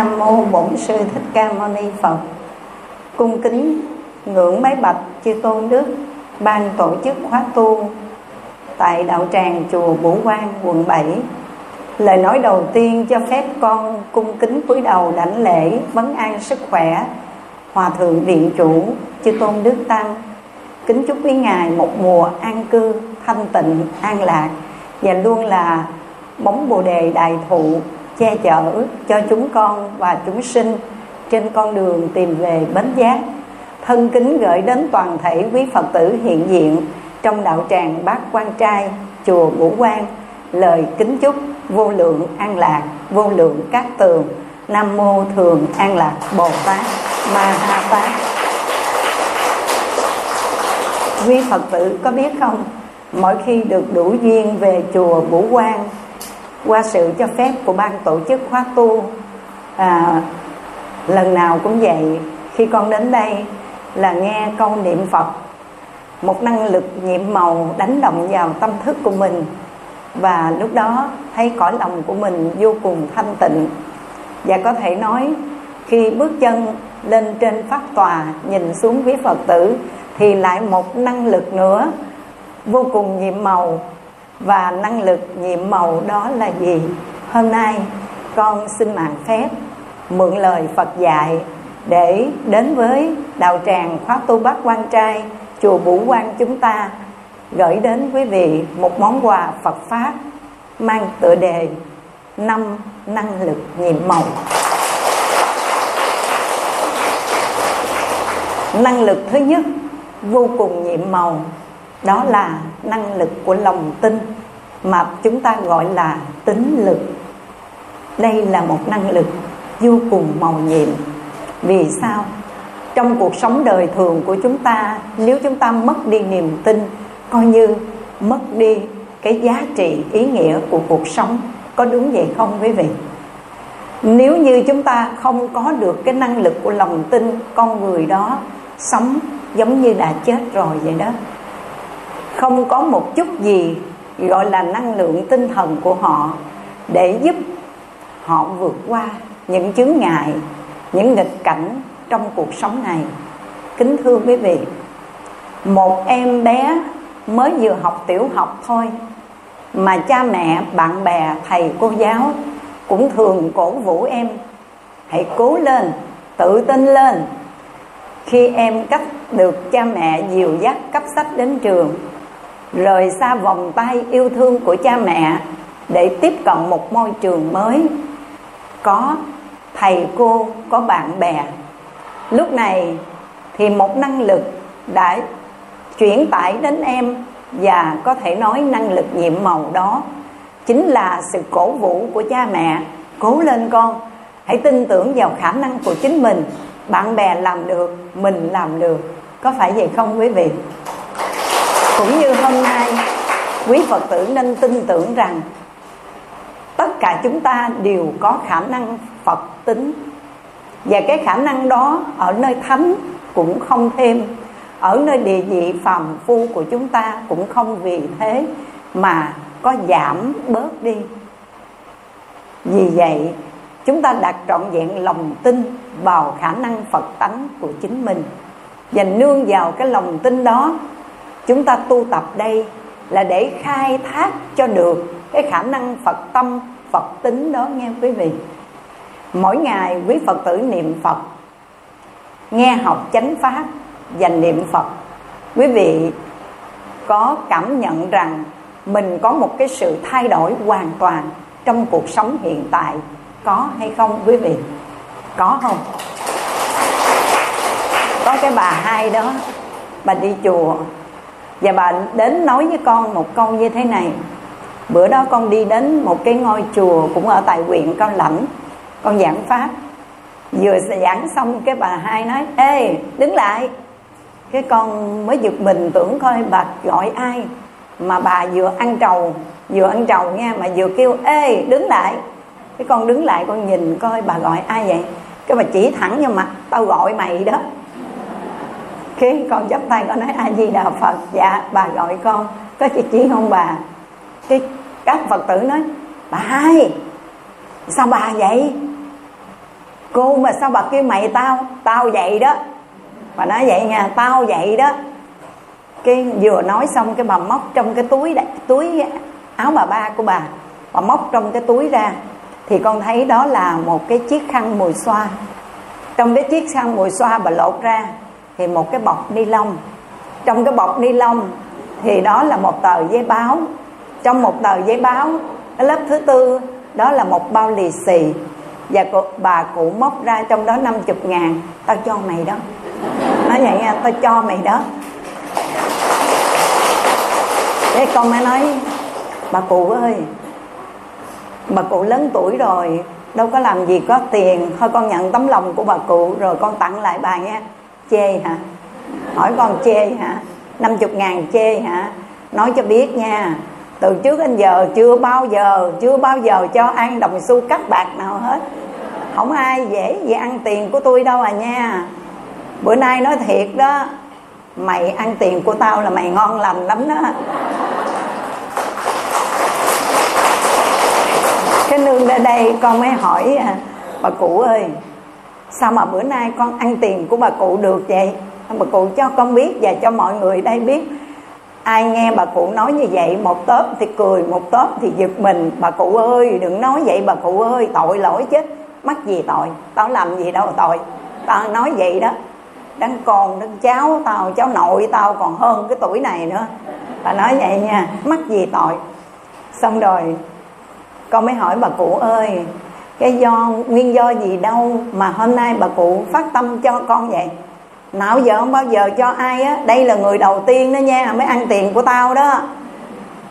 Nam mô Bổn sư Thích Ca Mâu Ni Phật. Cung kính ngưỡng máy bạch chư tôn đức, ban tổ chức khóa tu tại đạo tràng chùa Vũ Quang, quận 7. Lời nói đầu tiên cho phép con cung kính cúi đầu đảnh lễ vấn an sức khỏe Hòa thượng viện chủ chư tôn đức tăng. Kính chúc quý ngài một mùa an cư, thanh tịnh, an lạc và luôn là bóng bồ đề đại thụ che chở cho chúng con và chúng sinh trên con đường tìm về bến giác. Thân kính gửi đến toàn thể quý phật tử hiện diện trong đạo tràng bát quan trai, chùa vũ quang lời kính chúc vô lượng an lạc, vô lượng các tường. Nam mô thường an lạc bồ tát ma ha tát. Quý phật tử có biết không? Mỗi khi được đủ duyên về chùa vũ quang qua sự cho phép của ban tổ chức khóa tu. À, lần nào cũng vậy khi con đến đây là nghe câu niệm phật một năng lực nhiệm màu đánh động vào tâm thức của mình. Và lúc đó thấy cõi lòng của mình vô cùng thanh tịnh. Và có thể nói khi bước chân lên trên pháp tòa nhìn xuống quý phật tử thì lại một năng lực nữa vô cùng nhiệm màu và năng lực nhiệm màu đó là gì? Hôm nay, con xin mạng phép mượn lời phật dạy để đến với đạo tràng khóa tu bát quan trai, chùa vũ quang chúng ta, gửi đến quý vị một món quà phật pháp mang tựa đề năm năng lực nhiệm màu. Năng lực thứ nhất, vô cùng nhiệm màu đó là năng lực của lòng tin, mà chúng ta gọi là tính lực. Đây là một năng lực vô cùng màu nhiệm. Vì sao? Trong cuộc sống đời thường của chúng ta, nếu chúng ta mất đi niềm tin, coi như mất đi cái giá trị, ý nghĩa của cuộc sống, có đúng vậy không quý vị? Nếu như chúng ta không có được cái năng lực của lòng tin, con người đó sống giống như đã chết rồi vậy đó không có một chút gì gọi là năng lượng tinh thần của họ để giúp họ vượt qua những chướng ngại, những nghịch cảnh trong cuộc sống này. Kính thưa quý vị, một em bé mới vừa học tiểu học thôi mà cha mẹ, bạn bè, thầy, cô giáo cũng thường cổ vũ em, hãy cố lên, tự tin lên. Khi em cấp được cha mẹ dìu dắt cấp sách đến trường rời xa vòng tay yêu thương của cha mẹ để tiếp cận một môi trường mới. Có thầy cô, có bạn bè. Lúc này thì một năng lực đã chuyển tải đến em và có thể nói năng lực nhiệm màu đó chính là sự cổ vũ của cha mẹ. Cố lên con, hãy tin tưởng vào khả năng của chính mình. Bạn bè làm được, mình làm được. Có phải vậy không quý vị? Cũng như hôm nay, quý phật tử nên tin tưởng rằng tất cả chúng ta đều có khả năng phật tính. Và cái khả năng đó ở nơi thánh cũng không thêm. Ở nơi địa vị phàm phu của chúng ta cũng không vì thế mà có giảm bớt đi. Vì vậy, chúng ta đặt trọn vẹn lòng tin vào khả năng phật tánh của chính mình. Và nương vào cái lòng tin đó chúng ta tu tập đây là để khai thác cho được cái khả năng phật tâm, phật tính đó nghe quý vị. Mỗi ngày quý phật tử niệm phật, nghe học chánh pháp và niệm phật. Quý vị có cảm nhận rằng mình có một cái sự thay đổi hoàn toàn trong cuộc sống hiện tại có hay không quý vị? Có không? Có cái bà hai đó, bà đi chùa và bà đến nói với con một câu như thế này. Bữa đó con đi đến một cái ngôi chùa cũng ở tại huyện cao lãnh. Con giảng pháp. Vừa giảng xong cái bà hai nói, ê, đứng lại. Cái con mới giật mình tưởng coi bà gọi ai. Mà bà vừa ăn trầu, vừa ăn trầu nha, mà vừa kêu, ê, đứng lại. Cái con đứng lại con nhìn coi bà gọi ai vậy. Cái bà chỉ thẳng vào mặt, tao gọi mày đó khi con chắp tay, con nói a di đà phật dạ bà gọi con. Có chị chỉ không bà? Cái, các phật tử nói, bà hai, sao bà vậy? Cô mà sao bà kêu mày tao? Tao vậy đó. Bà nói vậy nha, tao vậy đó. Cái vừa nói xong, cái bà móc trong cái túi túi áo bà ba của bà bà móc trong cái túi ra. Thì con thấy đó là một cái chiếc khăn mùi xoa. Trong cái chiếc khăn mùi xoa bà lột ra thì một cái bọc ni lông. Trong cái bọc ni lông thì đó là một tờ giấy báo. Trong một tờ giấy báo cái lớp thứ tư đó là một bao lì xì. Và cô, bà cụ móc ra trong đó 50 ngàn. Tao cho mày đó. Nói vậy nha tao cho mày đó. Thế con mới nói bà cụ ơi bà cụ lớn tuổi rồi đâu có làm gì có tiền. Thôi con nhận tấm lòng của bà cụ rồi con tặng lại bà nha chê hả? Hỏi con chê hả? 50 ngàn chê hả? Nói cho biết nha, từ trước đến giờ chưa bao giờ, chưa bao giờ cho ăn đồng xu cắt bạc nào hết. Không ai dễ gì ăn tiền của tôi đâu à nha. Bữa nay nói thiệt đó, mày ăn tiền của tao là mày ngon lành lắm đó. Cái nương ra đây con mới hỏi à, bà cụ ơi sao mà bữa nay con ăn tiền của bà cụ được vậy? Bà cụ cho con biết và cho mọi người đây biết. Ai nghe bà cụ nói như vậy, một tớp thì cười, một tớp thì giật mình. Bà cụ ơi, đừng nói vậy, bà cụ ơi, tội lỗi chết. Mắc gì tội? Tao làm gì đâu tội. Tao nói vậy đó. Đấng con, đấng cháu tao, cháu nội tao còn hơn cái tuổi này nữa. Bà nói vậy nha, mắc gì tội? Xong rồi, con mới hỏi bà cụ ơi cái do nguyên do gì đâu mà hôm nay bà cụ phát tâm cho con vậy? Nào giờ không bao giờ cho ai á. Đây là người đầu tiên đó nha mới ăn tiền của tao đó.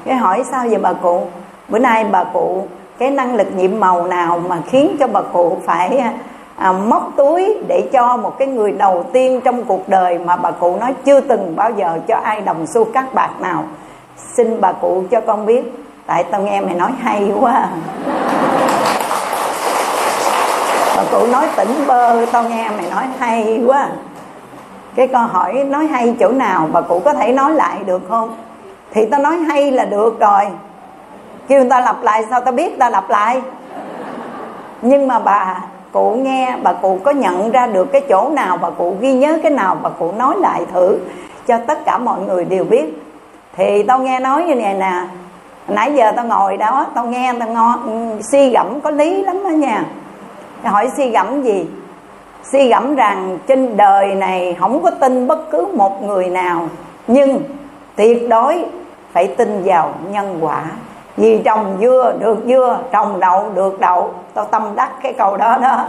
Cái hỏi sao vậy bà cụ? Bữa nay bà cụ cái năng lực nhiệm màu nào mà khiến cho bà cụ phải à, móc túi để cho một cái người đầu tiên trong cuộc đời mà bà cụ nói chưa từng bao giờ cho ai đồng xu cắt bạc nào? Xin bà cụ cho con biết. Tại tao nghe mày nói hay quá à cụ nói tỉnh bơ, tao nghe mày nói hay quá. Cái câu hỏi nói hay chỗ nào bà cụ có thể nói lại được không? Thì tao nói hay là được rồi. Kêu người ta lặp lại, sao tao biết ta lặp lại? Nhưng mà bà, cụ nghe, bà cụ có nhận ra được cái chỗ nào bà cụ ghi nhớ cái nào bà cụ nói lại thử cho tất cả mọi người đều biết. Thì tao nghe nói như này nè, nãy giờ tao ngồi đó, tao nghe tao ngon suy gẫm có lý lắm đó nha hỏi suy gẫm gì? Suy gẫm rằng trên đời này không có tin bất cứ một người nào. Nhưng tuyệt đối phải tin vào nhân quả. Vì trồng dưa được dưa, trồng đậu được đậu. Tao tâm đắc cái câu đó đó.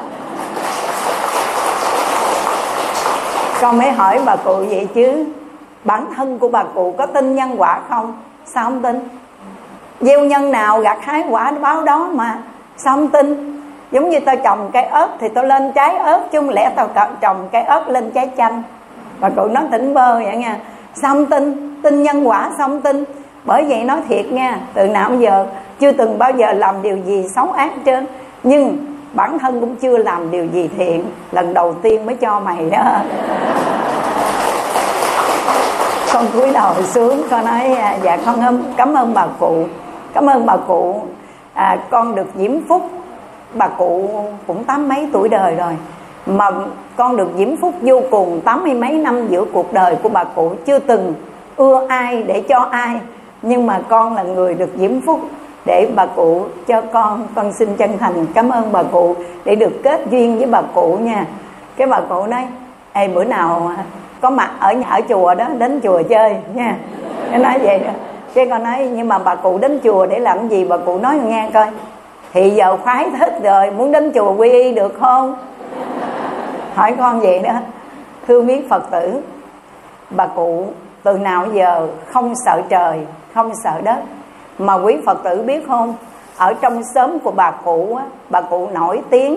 Con mới hỏi bà cụ vậy chứ? Bản thân của bà cụ có tin nhân quả không? Sao không tin? Gieo nhân nào gặt hái quả báo đó mà. Sao không tin? Giống như tao trồng cây ớt thì tao lên trái ớt chứ không lẽ tao trồng cây ớt lên trái chanh. Và cụ nói tỉnh bơ vậy nha. Xong tin tin nhân quả xong tin. Bởi vậy nói thiệt nha từ nào giờ chưa từng bao giờ làm điều gì xấu ác trên nhưng bản thân cũng chưa làm điều gì thiện lần đầu tiên mới cho mày đó. Con cúi đầu xuống con nói à, dạ con cảm ơn bà cụ cảm ơn bà cụ. À, con được diễm phúc bà cụ cũng tám mấy tuổi đời rồi. Mà con được diễm phúc vô cùng tám mươi mấy năm giữa cuộc đời của bà cụ, chưa từng ưa ai để cho ai. Nhưng mà con là người được diễm phúc để bà cụ cho con con xin chân thành cảm ơn bà cụ để được kết duyên với bà cụ nha. Cái bà cụ nói, ê, bữa nào có mặt ở ở chùa đó, đến chùa chơi nha. Cái nói vậy đó. Cái con nói, nhưng mà bà cụ đến chùa để làm gì? Bà cụ nói, nghe coi thì giờ khoái thích rồi muốn đến chùa quy y được không? Hỏi con vậy đó. Thương biết phật tử bà cụ từ nào giờ không sợ trời không sợ đất? Mà quý phật tử biết không ở trong xóm của bà cụ á, bà cụ nổi tiếng.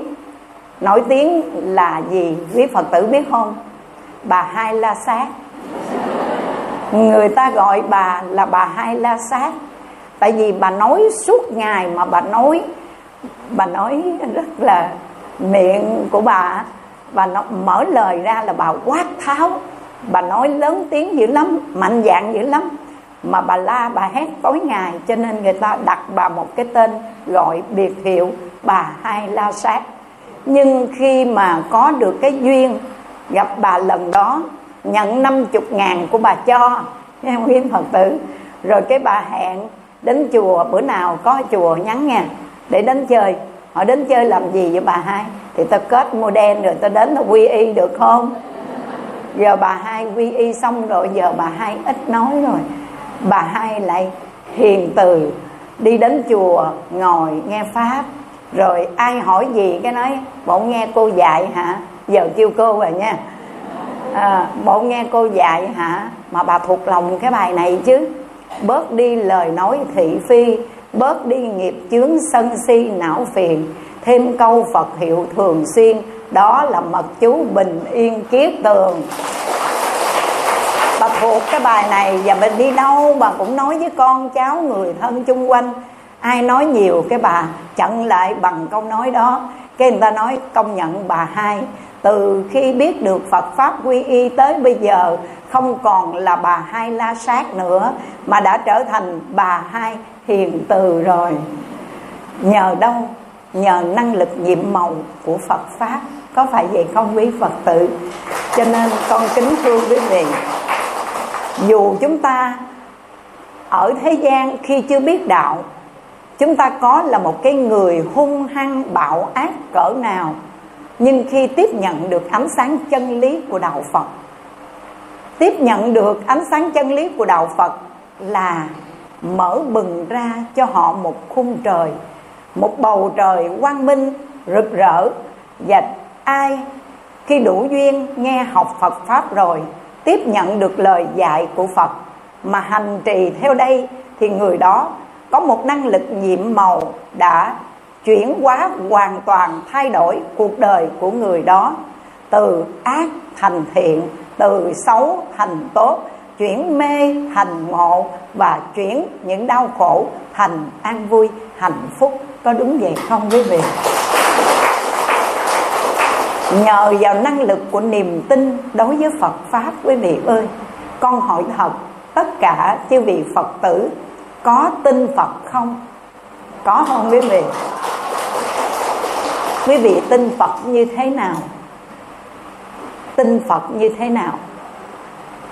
Nổi tiếng là gì? Quý phật tử biết không? Bà hai la sát. Người ta gọi bà là bà hai la sát. Tại vì bà nói suốt ngày mà bà nói bà nói rất là miệng của bà. Bà nó mở lời ra là bà quát tháo. Bà nói lớn tiếng dữ lắm, mạnh dạng dữ lắm. Mà bà la, bà hét tối ngày, cho nên người ta đặt bà một cái tên gọi biệt hiệu, bà hai la sát. Nhưng khi mà có được cái duyên gặp bà lần đó, nhận 50 ngàn của bà cho, nghe quý phật tử. Rồi cái bà hẹn đến chùa, bữa nào có chùa nhắn nha để đến chơi. Họ đến chơi làm gì với bà hai? Thì ta kết model rồi ta đến ta quy y được không? Giờ bà hai quy y xong rồi giờ bà hai ít nói rồi. Bà hai lại hiền từ đi đến chùa ngồi nghe pháp. Rồi ai hỏi gì cái nói bộ nghe cô dạy hả? Giờ kêu cô rồi nha. À, bộ nghe cô dạy hả? Mà bà thuộc lòng cái bài này chứ. Bớt đi lời nói thị phi bớt đi nghiệp chướng sân si não phiền. Thêm câu phật hiệu thường xuyên, đó là mật chú bình yên kiết tường. Bà thuộc cái bài này và mình đi đâu bà cũng nói với con cháu người thân chung quanh. Ai nói nhiều cái bà chặn lại bằng câu nói đó. Cái người ta nói, công nhận bà hai, từ khi biết được Phật pháp quy y tới bây giờ, không còn là bà hai la sát nữa, mà đã trở thành bà hai hiền từ rồi. Nhờ đâu? Nhờ năng lực nhiệm màu của Phật pháp. Có phải vậy không quý Phật tử? Cho nên con kính thưa quý vị, dù chúng ta ở thế gian khi chưa biết đạo, chúng ta có là một cái người hung hăng bạo ác cỡ nào, nhưng khi tiếp nhận được ánh sáng chân lý của đạo phật, tiếp nhận được ánh sáng chân lý của đạo phật là mở bừng ra cho họ một khung trời, một bầu trời quang minh, rực rỡ, và ai khi đủ duyên nghe học phật pháp rồi tiếp nhận được lời dạy của phật mà hành trì theo đây, thì người đó có một năng lực nhiệm màu đã chuyển hóa hoàn toàn thay đổi cuộc đời của người đó, từ ác thành thiện, từ xấu thành tốt chuyển mê thành ngộ và chuyển những đau khổ thành an vui, hạnh phúc. Có đúng vậy không quý vị? Nhờ vào năng lực của niềm tin đối với Phật pháp, quý vị ơi, con hỏi thật tất cả chư vị Phật tử có tin Phật không? Có không quý vị? Quý vị tin Phật như thế nào? Tin Phật như thế nào?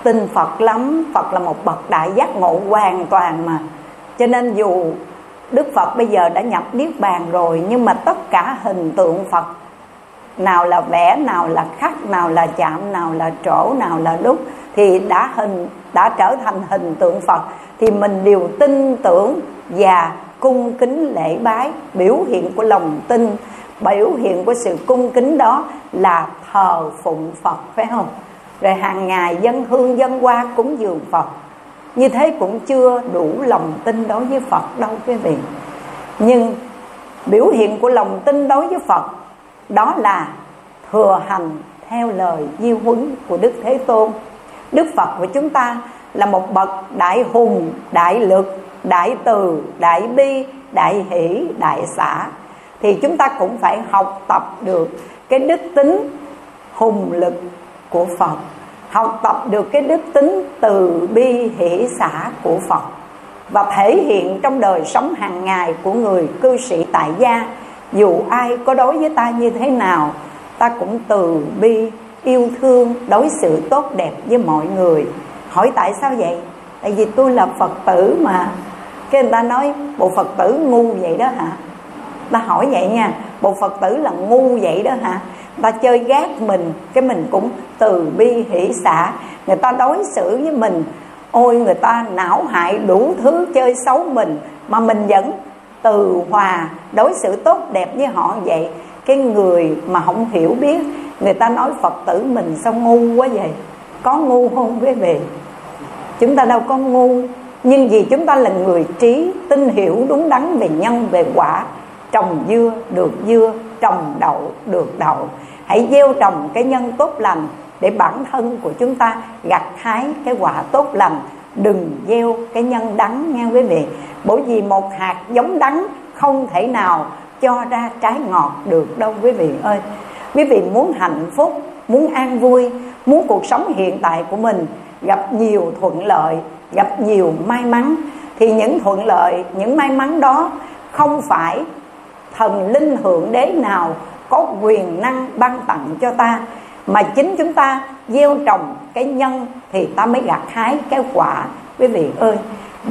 Tin Phật lắm. Phật là một bậc đại giác ngộ hoàn toàn mà. Cho nên dù Đức Phật bây giờ đã nhập Niết Bàn rồi Nhưng mà tất cả hình tượng Phật Nào là vẽ, nào là khắc, nào là chạm, nào là trổ, nào là đúc Thì đã hình đã trở thành hình tượng Phật Thì mình đều tin tưởng và cung kính lễ bái. Biểu hiện của lòng tin Biểu hiện của sự cung kính đó là thờ phụng Phật phải không? Rồi hàng ngày dân hương dân hoa cúng dường Phật. Như thế cũng chưa đủ lòng tin đối với Phật đâu quý vị. Nhưng biểu hiện của lòng tin đối với Phật đó là thừa hành theo lời di huấn của Đức Thế Tôn. Đức Phật của chúng ta là một bậc đại hùng, đại lực, đại từ, đại bi, đại hỷ, đại xã. Thì chúng ta cũng phải học tập được cái đức tính hùng lực của Phật học tập được cái đức tính từ bi hỷ xã của Phật và thể hiện trong đời sống hàng ngày của người cư sĩ tại gia. Dù ai có đối với ta như thế nào, ta cũng từ bi, yêu thương, đối xử tốt đẹp với mọi người. Hỏi tại sao vậy? Tại vì tôi là phật tử mà. Cái người ta nói, bộ phật tử ngu vậy đó hả? Ta hỏi vậy nha, bộ phật tử là ngu vậy đó hả? Ta chơi gác mình, cái mình cũng từ bi hỷ xả. Người ta đối xử với mình, ôi, người ta não hại đủ thứ chơi xấu mình, mà mình vẫn từ hòa đối xử tốt đẹp với họ vậy. Cái người mà không hiểu biết, người ta nói phật tử mình sao ngu quá vậy? Có ngu không quý vị? Chúng ta đâu có ngu. Nhưng vì chúng ta là người trí tin hiểu đúng đắn về nhân, về quả, trồng dưa, được dưa trồng đậu, được đậu. Hãy gieo trồng cái nhân tốt lành để bản thân của chúng ta gặt hái cái quả tốt lành. Đừng gieo cái nhân đắng nha quý vị. Bởi vì một hạt giống đắng không thể nào cho ra trái ngọt được đâu quý vị ơi. Quý vị muốn hạnh phúc, muốn an vui, muốn cuộc sống hiện tại của mình, gặp nhiều thuận lợi, gặp nhiều may mắn, thì những thuận lợi, những may mắn đó không phải thần linh hưởng đế nào có quyền năng ban tặng cho ta. Mà chính chúng ta gieo trồng cái nhân thì ta mới gặt hái cái quả. Quý vị ơi,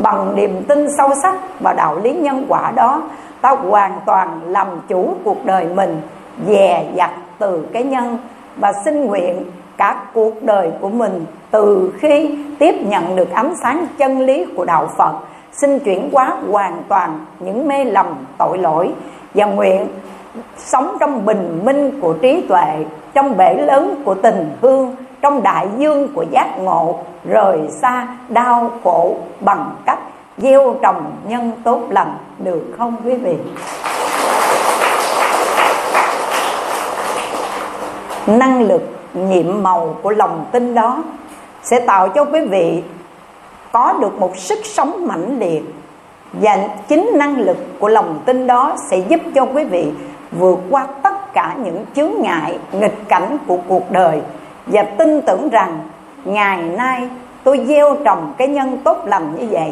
bằng niềm tin sâu sắc vào đạo lý nhân quả đó, ta hoàn toàn làm chủ cuộc đời mình, dè dặt từ cái nhân và xin nguyện cả cuộc đời của mình từ khi tiếp nhận được ánh sáng chân lý của đạo Phật, xin chuyển hóa hoàn toàn những mê lầm, tội lỗi và nguyện sống trong bình minh của trí tuệ, trong bể lớn của tình thương trong đại dương của giác ngộ, rời xa đau khổ bằng cách gieo trồng nhân tốt lành được không quý vị? Năng lực nhiệm màu của lòng tin đó sẽ tạo cho quý vị có được một sức sống mãnh liệt và chính năng lực của lòng tin đó sẽ giúp cho quý vị vượt qua tất cả những chướng ngại, nghịch cảnh của cuộc đời. Và tin tưởng rằng ngày nay tôi gieo trồng cái nhân tốt lành như vậy,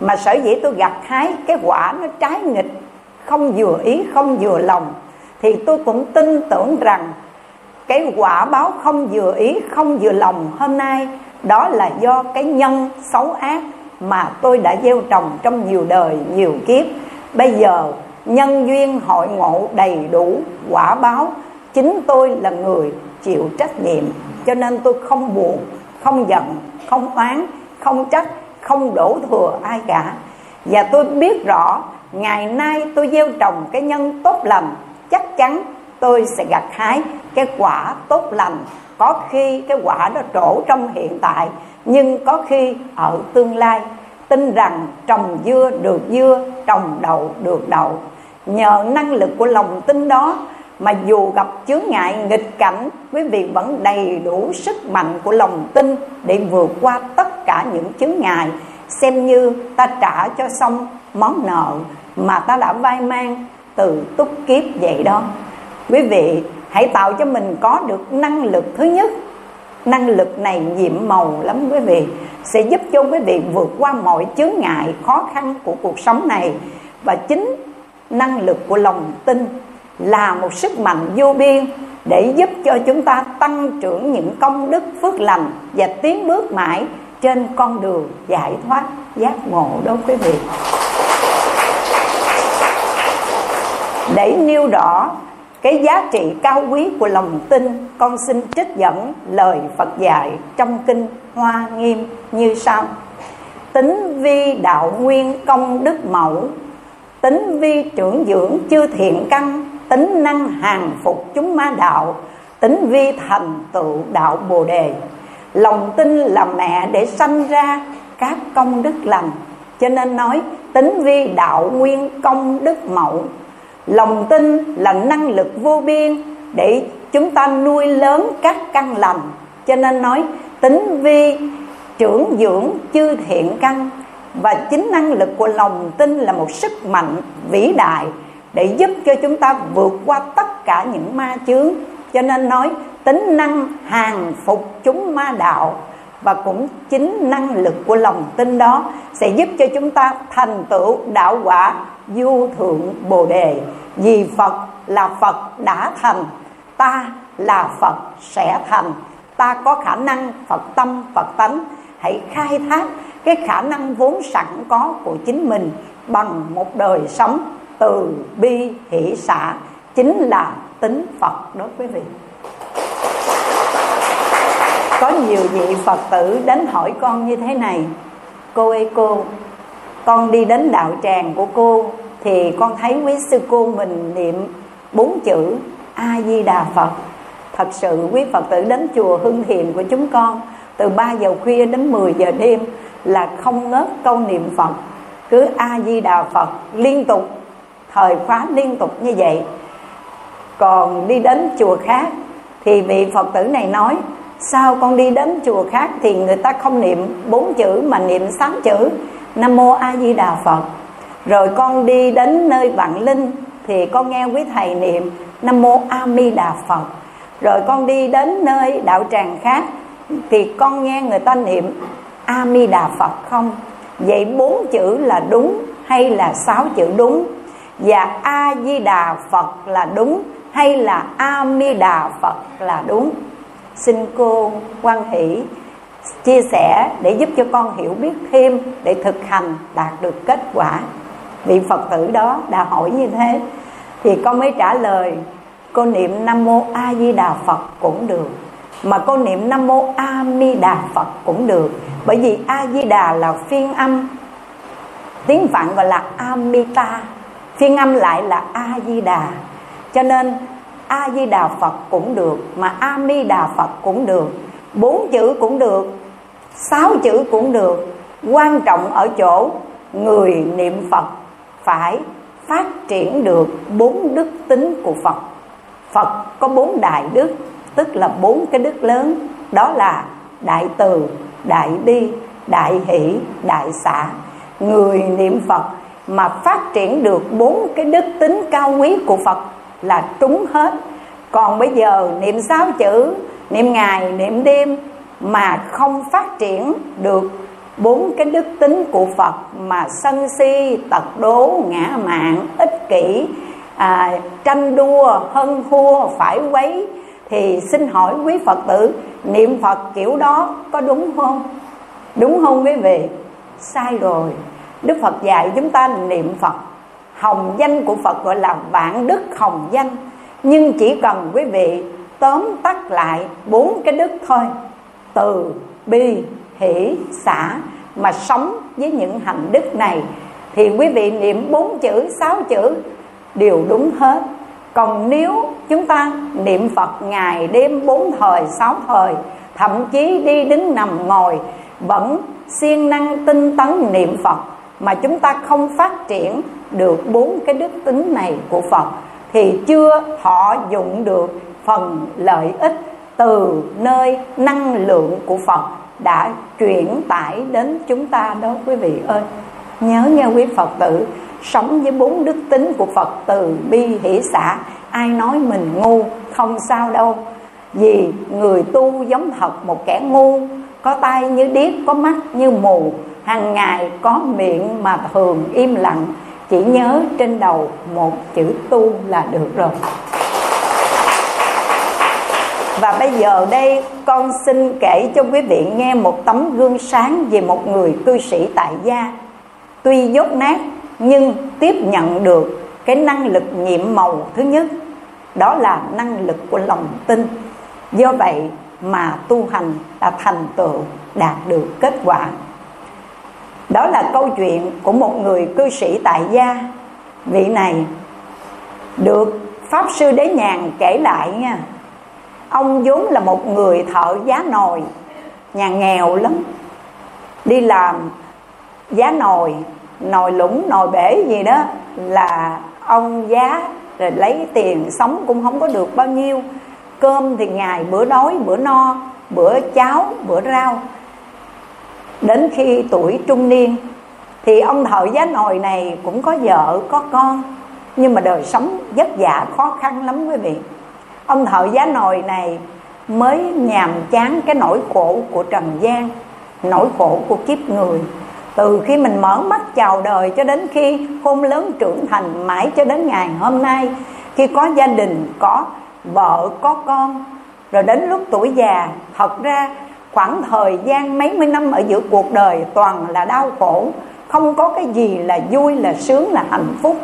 mà sở dĩ tôi gặt hái cái quả nó trái nghịch, không vừa ý, không vừa lòng, thì tôi cũng tin tưởng rằng cái quả báo không vừa ý, không vừa lòng hôm nay, đó là do cái nhân xấu ác mà tôi đã gieo trồng trong nhiều đời, nhiều kiếp. Bây giờ, nhân duyên hội ngộ đầy đủ, quả báo, chính tôi là người chịu trách nhiệm. Cho nên tôi không buồn, không giận, không oán, không trách, không đổ thừa ai cả. Và tôi biết rõ, ngày nay tôi gieo trồng cái nhân tốt lành, chắc chắn tôi sẽ gặt hái cái quả tốt lành. Có khi cái quả nó trổ trong hiện tại nhưng có khi ở tương lai, tin rằng trồng dưa được dưa, trồng đậu được đậu. Nhờ năng lực của lòng tin đó mà dù gặp chướng ngại nghịch cảnh, quý vị vẫn đầy đủ sức mạnh của lòng tin để vượt qua tất cả những chướng ngại. Xem như ta trả cho xong món nợ mà ta đã vay mang từ túc kiếp vậy đó. Quý vị hãy tạo cho mình có được năng lực thứ nhất năng lực này nhiệm màu lắm quý vị, sẽ giúp cho quý vị vượt qua mọi chướng ngại, khó khăn của cuộc sống này. Và chính năng lực của lòng tin là một sức mạnh vô biên để giúp cho chúng ta tăng trưởng những công đức phước lành và tiến bước mãi trên con đường giải thoát giác ngộ đó quý vị. Để nêu rõ cái giá trị cao quý của lòng tin con xin trích dẫn lời Phật dạy trong kinh Hoa Nghiêm như sau. Tính vi đạo nguyên công đức mẫu, tính vi trưởng dưỡng chư thiện căn, tính năng hàng phục chúng ma đạo, tính vi thành tựu đạo bồ đề. Lòng tin là mẹ để sanh ra các công đức lành, cho nên nói tính vi đạo nguyên công đức mẫu lòng tin là năng lực vô biên để chúng ta nuôi lớn các căn lành. Cho nên nói, tính vi, trưởng dưỡng chư thiện căn. Và chính năng lực của lòng tin là một sức mạnh vĩ đại để giúp cho chúng ta vượt qua tất cả những ma chướng. Cho nên nói, tính năng hàng phục chúng ma đạo và cũng chính năng lực của lòng tin đó sẽ giúp cho chúng ta thành tựu đạo quả vô thượng bồ đề. Vì phật là phật đã thành, ta là phật sẽ thành. Ta có khả năng phật tâm, phật tánh. Hãy khai thác cái khả năng vốn sẵn có của chính mình bằng một đời sống từ bi hỷ xã chính là tính phật đó quý vị. Có nhiều vị phật tử đến hỏi con như thế này, cô ơi cô con đi đến đạo tràng của cô, thì con thấy quý sư cô mình niệm bốn chữ a di đà phật. Thật sự quý phật tử đến chùa hưng thiền của chúng con từ 3 giờ khuya đến 10 giờ đêm là không ngớt câu niệm phật. Cứ a di đà phật liên tục, thời khóa liên tục như vậy. Còn đi đến chùa khác thì vị phật tử này nói, sao con đi đến chùa khác thì người ta không niệm bốn chữ mà niệm sáu chữ? Nam mô a di đà phật. Rồi con đi đến nơi vạn linh thì con nghe quý thầy niệm nam mô a mi đà phật. Rồi con đi đến nơi đạo tràng khác thì con nghe người ta niệm a mi đà phật không? Vậy bốn chữ là đúng hay là sáu chữ đúng? Và a di đà phật là đúng hay là a mi đà phật là đúng? Xin cô quan hỷ chia sẻ để giúp cho con hiểu biết thêm, để thực hành đạt được kết quả. Vị phật tử đó đã hỏi như thế, thì con mới trả lời, cô niệm nam mô a di đà phật cũng được, mà cô niệm nam mô a mi đà phật cũng được, bởi vì a di đà là phiên âm. Tiếng phạn gọi là amita phiên âm lại là a di đà. Cho nên a di đà phật cũng được, mà a mi đà phật cũng được bốn chữ cũng được, sáu chữ cũng được. Quan trọng ở chỗ người niệm phật phải phát triển được bốn đức tính của phật. Phật có bốn đại đức, tức là bốn cái đức lớn, đó là đại từ, đại bi, đại hỷ, đại xã người niệm phật mà phát triển được bốn cái đức tính cao quý của phật là trúng hết. Còn bây giờ niệm sáu chữ niệm ngày niệm đêm mà không phát triển được bốn cái đức tính của Phật mà sân si, tật đố, ngã mạn, ích kỷ, à, tranh đua, hân thua, phải quấy thì xin hỏi quý Phật tử niệm Phật kiểu đó có đúng không? Đúng không quý vị? Sai rồi. Đức Phật dạy chúng ta niệm Phật. Hồng danh của Phật gọi là vạn đức hồng danh. Nhưng chỉ cần quý vị tóm tắt lại bốn cái đức thôi. Từ, bi, hỷ, xã mà sống với những hành đức này thì quý vị niệm bốn chữ, sáu chữ đều đúng hết còn nếu chúng ta niệm Phật ngày đêm bốn thời sáu thời thậm chí đi đứng nằm ngồi vẫn siêng năng tinh tấn niệm Phật mà chúng ta không phát triển được bốn cái đức tính này của Phật thì chưa thọ dụng được phần lợi ích từ nơi năng lượng của Phật đã chuyển tải đến chúng ta đó, quý vị ơi. Nhớ nghe quý Phật tử, sống với bốn đức tính của Phật từ bi hỷ xã, ai nói mình ngu không sao đâu. Vì người tu giống thật một kẻ ngu, có tay như điếc, có mắt như mù, hàng ngày có miệng mà thường im lặng, chỉ nhớ trên đầu một chữ tu là được rồi và bây giờ đây, con xin kể cho quý vị nghe một tấm gương sáng về một người cư sĩ tại gia. Tuy dốt nát, nhưng tiếp nhận được cái năng lực nhiệm màu thứ nhất, đó là năng lực của lòng tin. Do vậy mà tu hành đã thành tựu đạt được kết quả. Đó là câu chuyện của một người cư sĩ tại gia. Vị này, được pháp sư đế nhàn kể lại nha ông vốn là một người thợ giá nồi, nhà nghèo lắm. Đi làm giá nồi nồi lũng nồi bể gì đó là ông giá, rồi lấy tiền sống cũng không có được bao nhiêu. Cơm thì ngày bữa đói, bữa no, bữa cháo, bữa rau. Đến khi tuổi trung niên thì ông thợ giá nồi này cũng có vợ, có con. Nhưng mà đời sống vất vả, khó khăn lắm quý vị ông thợ giá nồi này mới nhàm chán cái nỗi khổ của trần gian nỗi khổ của kiếp người. Từ khi mình mở mắt chào đời cho đến khi khôn lớn trưởng thành mãi cho đến ngày hôm nay, khi có gia đình, có vợ, có con, rồi đến lúc tuổi già, thật ra khoảng thời gian mấy mươi năm ở giữa cuộc đời toàn là đau khổ, không có cái gì là vui, là sướng, là hạnh phúc.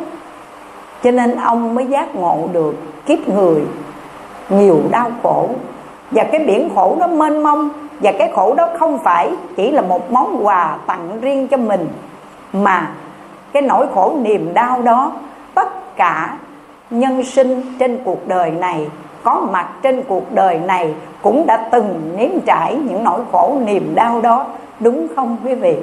Cho nên ông mới giác ngộ được kiếp người nhiều đau khổ. Và cái biển khổ nó mênh mông, và cái khổ đó không phải chỉ là một món quà tặng riêng cho mình, mà cái nỗi khổ niềm đau đó, tất cả nhân sinh trên cuộc đời này, có mặt trên cuộc đời này cũng đã từng nếm trải những nỗi khổ niềm đau đó, đúng không quý vị?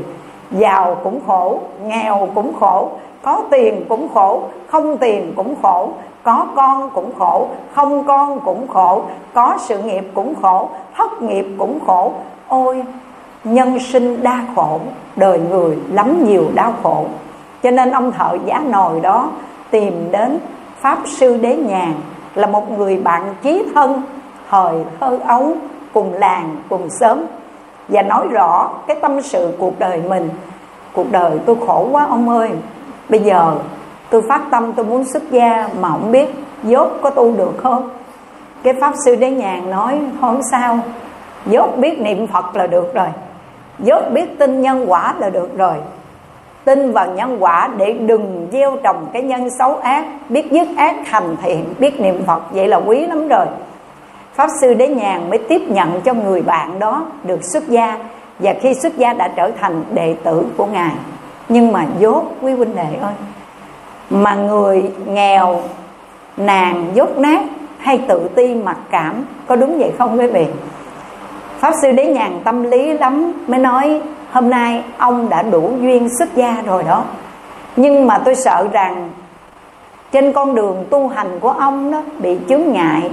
Giàu cũng khổ, nghèo cũng khổ, có tiền cũng khổ, không tiền cũng khổ, có con cũng khổ, không con cũng khổ, có sự nghiệp cũng khổ, thất nghiệp cũng khổ. Ôi, nhân sinh đa khổ, đời người lắm nhiều đau khổ. Cho nên ông thợ giá nồi đó tìm đến pháp sư đế nhàn, là một người bạn chí thân, thời thơ ấu, cùng làng, cùng sớm và nói rõ cái tâm sự cuộc đời mình. Cuộc đời tôi khổ quá, ông ơi. Bây giờ tôi phát tâm, tôi muốn xuất gia mà không biết dốt có tu được không? Cái pháp sư đế nhàn nói, không sao. Dốt biết niệm phật là được rồi. Dốt biết tin nhân quả là được rồi. Tin vào nhân quả để đừng gieo trồng cái nhân xấu ác, biết dứt ác thành thiện, biết niệm phật. Vậy là quý lắm rồi pháp sư đế nhàn mới tiếp nhận cho người bạn đó được xuất gia, và khi xuất gia đã trở thành đệ tử của ngài. Nhưng mà dốt quý huynh đệ ơi, mà người nghèo, nàng dốt nát hay tự ti mặc cảm, có đúng vậy không quý vị? Pháp sư đế nhàn tâm lý lắm mới nói, hôm nay ông đã đủ duyên xuất gia rồi đó. Nhưng mà tôi sợ rằng trên con đường tu hành của ông nó bị chướng ngại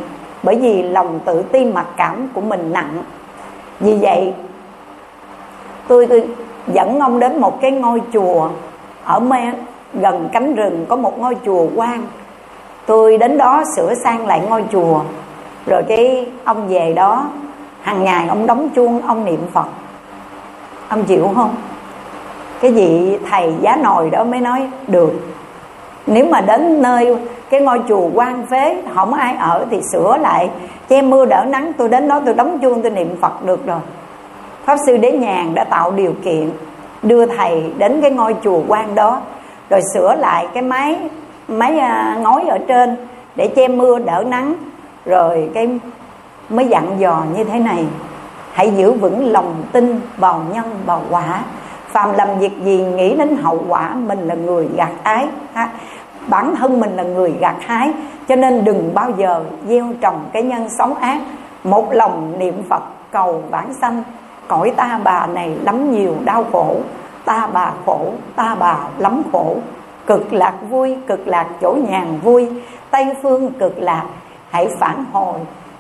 bởi vì lòng tự ti mặc cảm của mình nặng. Vì vậy tôi, tôi dẫn ông đến một cái ngôi chùa. Ở mê gần cánh rừng có một ngôi chùa quan. Tôi đến đó sửa sang lại ngôi chùa. Rồi cái ông về đó hàng ngày ông đóng chuông ông niệm phật. Ông chịu không? Cái vị thầy giá nồi đó mới nói được nếu mà đến nơi cái ngôi chùa quan phế, không ai ở thì sửa lại. Che mưa đỡ nắng, tôi đến đó tôi đóng chuông, tôi niệm phật được rồi. Pháp sư đế nhàn đã tạo điều kiện đưa thầy đến cái ngôi chùa quan đó, rồi sửa lại cái máy máy à, ngói ở trên để che mưa đỡ nắng, rồi cái mới dặn dò như thế này. Hãy giữ vững lòng tin vào nhân, vào quả. Phàm làm việc gì nghĩ đến hậu quả, mình là người gạt ái. Ha bản thân mình là người gặt hái, cho nên đừng bao giờ gieo trồng cái nhân xấu ác. Một lòng niệm phật cầu vãng sanh. Cõi ta bà này lắm nhiều đau khổ. Ta bà khổ, ta bà lắm khổ. Cực lạc vui, cực lạc chỗ nhàn vui. Tây phương cực lạc, hãy phản hồi.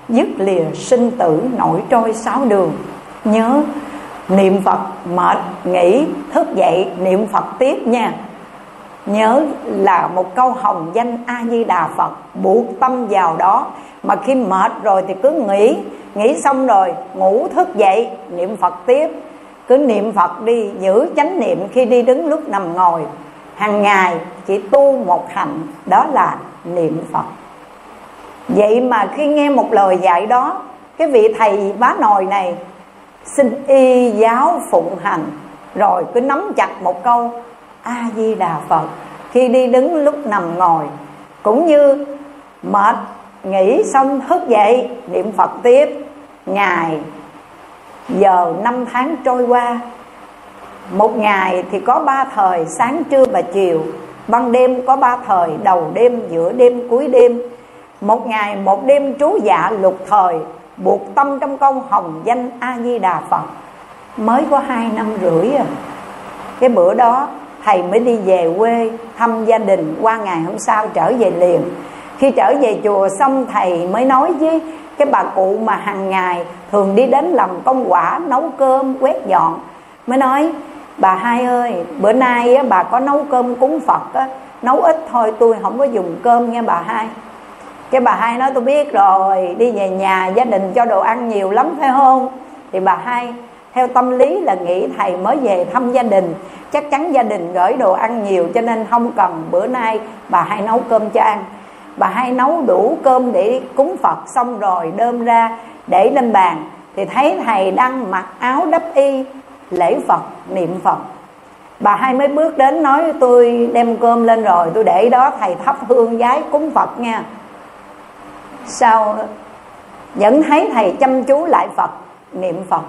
Dứt lìa sinh tử nổi trôi sáu đường. Nhớ, niệm phật mệt nghỉ thức dậy, niệm phật tiếp nha nhớ là một câu hồng danh a di đà phật, buộc tâm vào đó. Mà khi mệt rồi thì cứ nghĩ nghĩ xong rồi, ngủ thức dậy, niệm phật tiếp. Cứ niệm phật đi, giữ chánh niệm khi đi đứng lúc nằm ngồi. Hàng ngày chỉ tu một hạnh đó là niệm phật. Vậy mà khi nghe một lời dạy đó, cái vị thầy bá nồi này, xin y giáo phụng hành. Rồi cứ nắm chặt một câu a di đà phật. Khi đi đứng lúc nằm ngồi, cũng như mệt nghỉ xong thức dậy, niệm phật tiếp. Ngày, giờ năm tháng trôi qua. Một ngày thì có ba thời, sáng, trưa và chiều. Ban đêm có ba thời, đầu đêm, giữa đêm, cuối đêm. Một ngày, một đêm trú dạ lục thời, buộc tâm trong câu hồng danh a di đà phật. Mới có hai năm rưỡi à. Cái bữa đó thầy mới đi về quê thăm gia đình qua ngày hôm sau trở về liền. Khi trở về chùa xong thầy mới nói với cái bà cụ mà hàng ngày thường đi đến làm công quả nấu cơm quét dọn. Mới nói bà hai ơi bữa nay á, bà có nấu cơm cúng phật á, nấu ít thôi tôi không có dùng cơm nghe bà hai. Cái bà hai nói tôi biết rồi đi về nhà gia đình cho đồ ăn nhiều lắm phải không? Thì bà hai theo tâm lý là nghĩ thầy mới về thăm gia đình. Chắc chắn gia đình gửi đồ ăn nhiều cho nên không cần bữa nay bà hay nấu cơm cho ăn. Bà hay nấu đủ cơm để cúng phật xong rồi đơm ra để lên bàn. Thì thấy thầy đang mặc áo đắp y, lễ phật, niệm phật. Bà hai mới bước đến nói, tôi đem cơm lên rồi, tôi để đó, thầy thắp hương giái cúng phật nha. Sau, vẫn thấy thầy chăm chú lại phật, niệm phật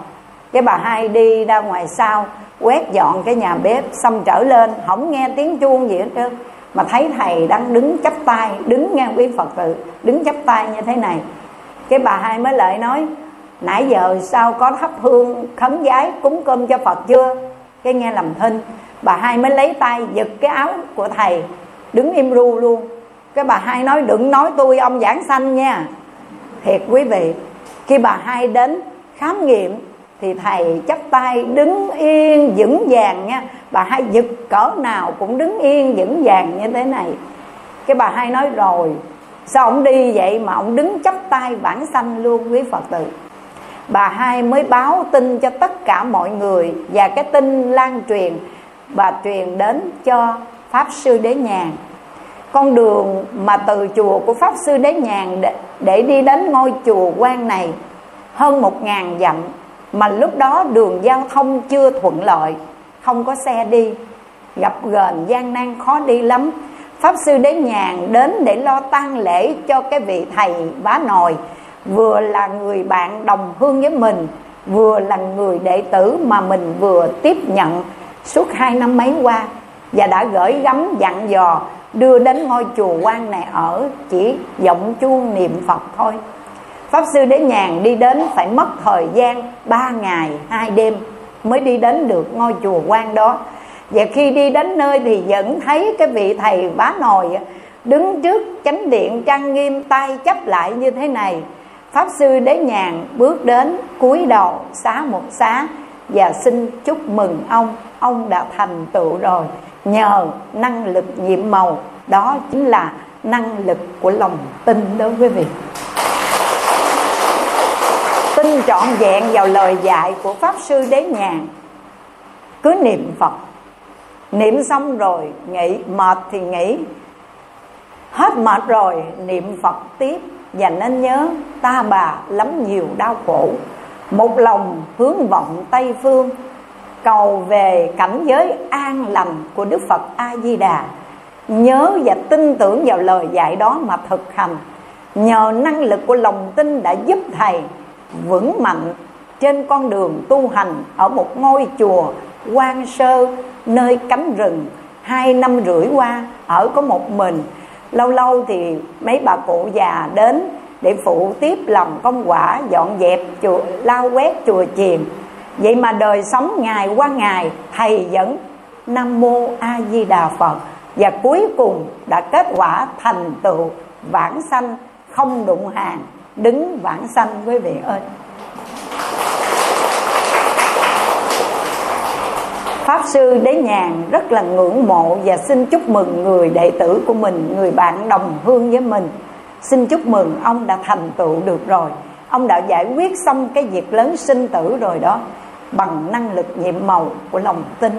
cái bà hai đi ra ngoài sau, quét dọn cái nhà bếp, xong trở lên, không nghe tiếng chuông gì hết trơn. Mà thấy thầy đang đứng chắp tay, đứng ngang quý phật tử, đứng chắp tay như thế này. Cái bà hai mới lại nói, nãy giờ sao có thắp hương khấn giái cúng cơm cho phật chưa? Cái nghe làm thinh, bà hai mới lấy tay giật cái áo của thầy, đứng im ru luôn. Cái bà hai nói, đừng nói tôi, ông giảng sanh nha. Thiệt quý vị, khi bà hai đến khám nghiệm thì thầy chắp tay đứng yên vững vàng nha. Bà hai giật cỡ nào cũng đứng yên vững vàng như thế này. Cái bà hai nói rồi sao ông đi vậy mà ông đứng chắp tay bản sanh luôn quý phật tử? Bà hai mới báo tin cho tất cả mọi người và cái tin lan truyền. Và truyền đến cho pháp sư đế nhàn. Con đường mà từ chùa của pháp sư đế nhàn để, để đi đến ngôi chùa quan này hơn một ngàn dặm mà lúc đó đường giao thông chưa thuận lợi, không có xe đi. Gặp gờn gian nan khó đi lắm. Pháp sư đế nhàn đến để lo tang lễ cho cái vị thầy bá nồi vừa là người bạn đồng hương với mình, vừa là người đệ tử mà mình vừa tiếp nhận. Suốt hai năm mấy qua, và đã gửi gắm dặn dò, đưa đến ngôi chùa quan này ở chỉ giọng chuông niệm phật thôi pháp sư đế nhàn đi đến phải mất thời gian ba ngày, hai đêm mới đi đến được ngôi chùa quan đó. Và khi đi đến nơi thì vẫn thấy cái vị thầy bá nồi đứng trước chánh điện trang nghiêm tay chấp lại như thế này. Pháp sư đế nhàn bước đến cúi đầu xá một xá và xin chúc mừng ông. Ông đã thành tựu rồi, nhờ năng lực nhiệm màu. Đó chính là năng lực của lòng tin đó quý vị tin trọn vẹn vào lời dạy của pháp sư đế nhàn, cứ niệm phật. Niệm xong rồi nghỉ mệt thì nghỉ hết mệt rồi, niệm phật tiếp. Và nên nhớ, ta bà lắm nhiều đau khổ. Một lòng hướng vọng tây phương, cầu về cảnh giới an lành của đức phật a di đà nhớ và tin tưởng vào lời dạy đó mà thực hành. Nhờ năng lực của lòng tin đã giúp thầy vững mạnh trên con đường tu hành ở một ngôi chùa quan sơ nơi cánh rừng hai năm rưỡi qua, ở có một mình. Lâu lâu thì mấy bà cụ già đến để phụ tiếp làm công quả, dọn dẹp, chùa, lau quét, chùa chiền. Vậy mà đời sống ngày qua ngày, thầy vẫn nam mô a di đà phật. Và cuối cùng đã kết quả thành tựu vãng sanh không đụng hàng đứng vãng sanh quý vị ơi Pháp Sư Đế Nhàn rất là ngưỡng mộ và xin chúc mừng người đệ tử của mình, người bạn đồng hương với mình. Xin chúc mừng ông đã thành tựu được rồi. Ông đã giải quyết xong cái việc lớn sinh tử rồi đó bằng năng lực nhiệm màu của lòng tin.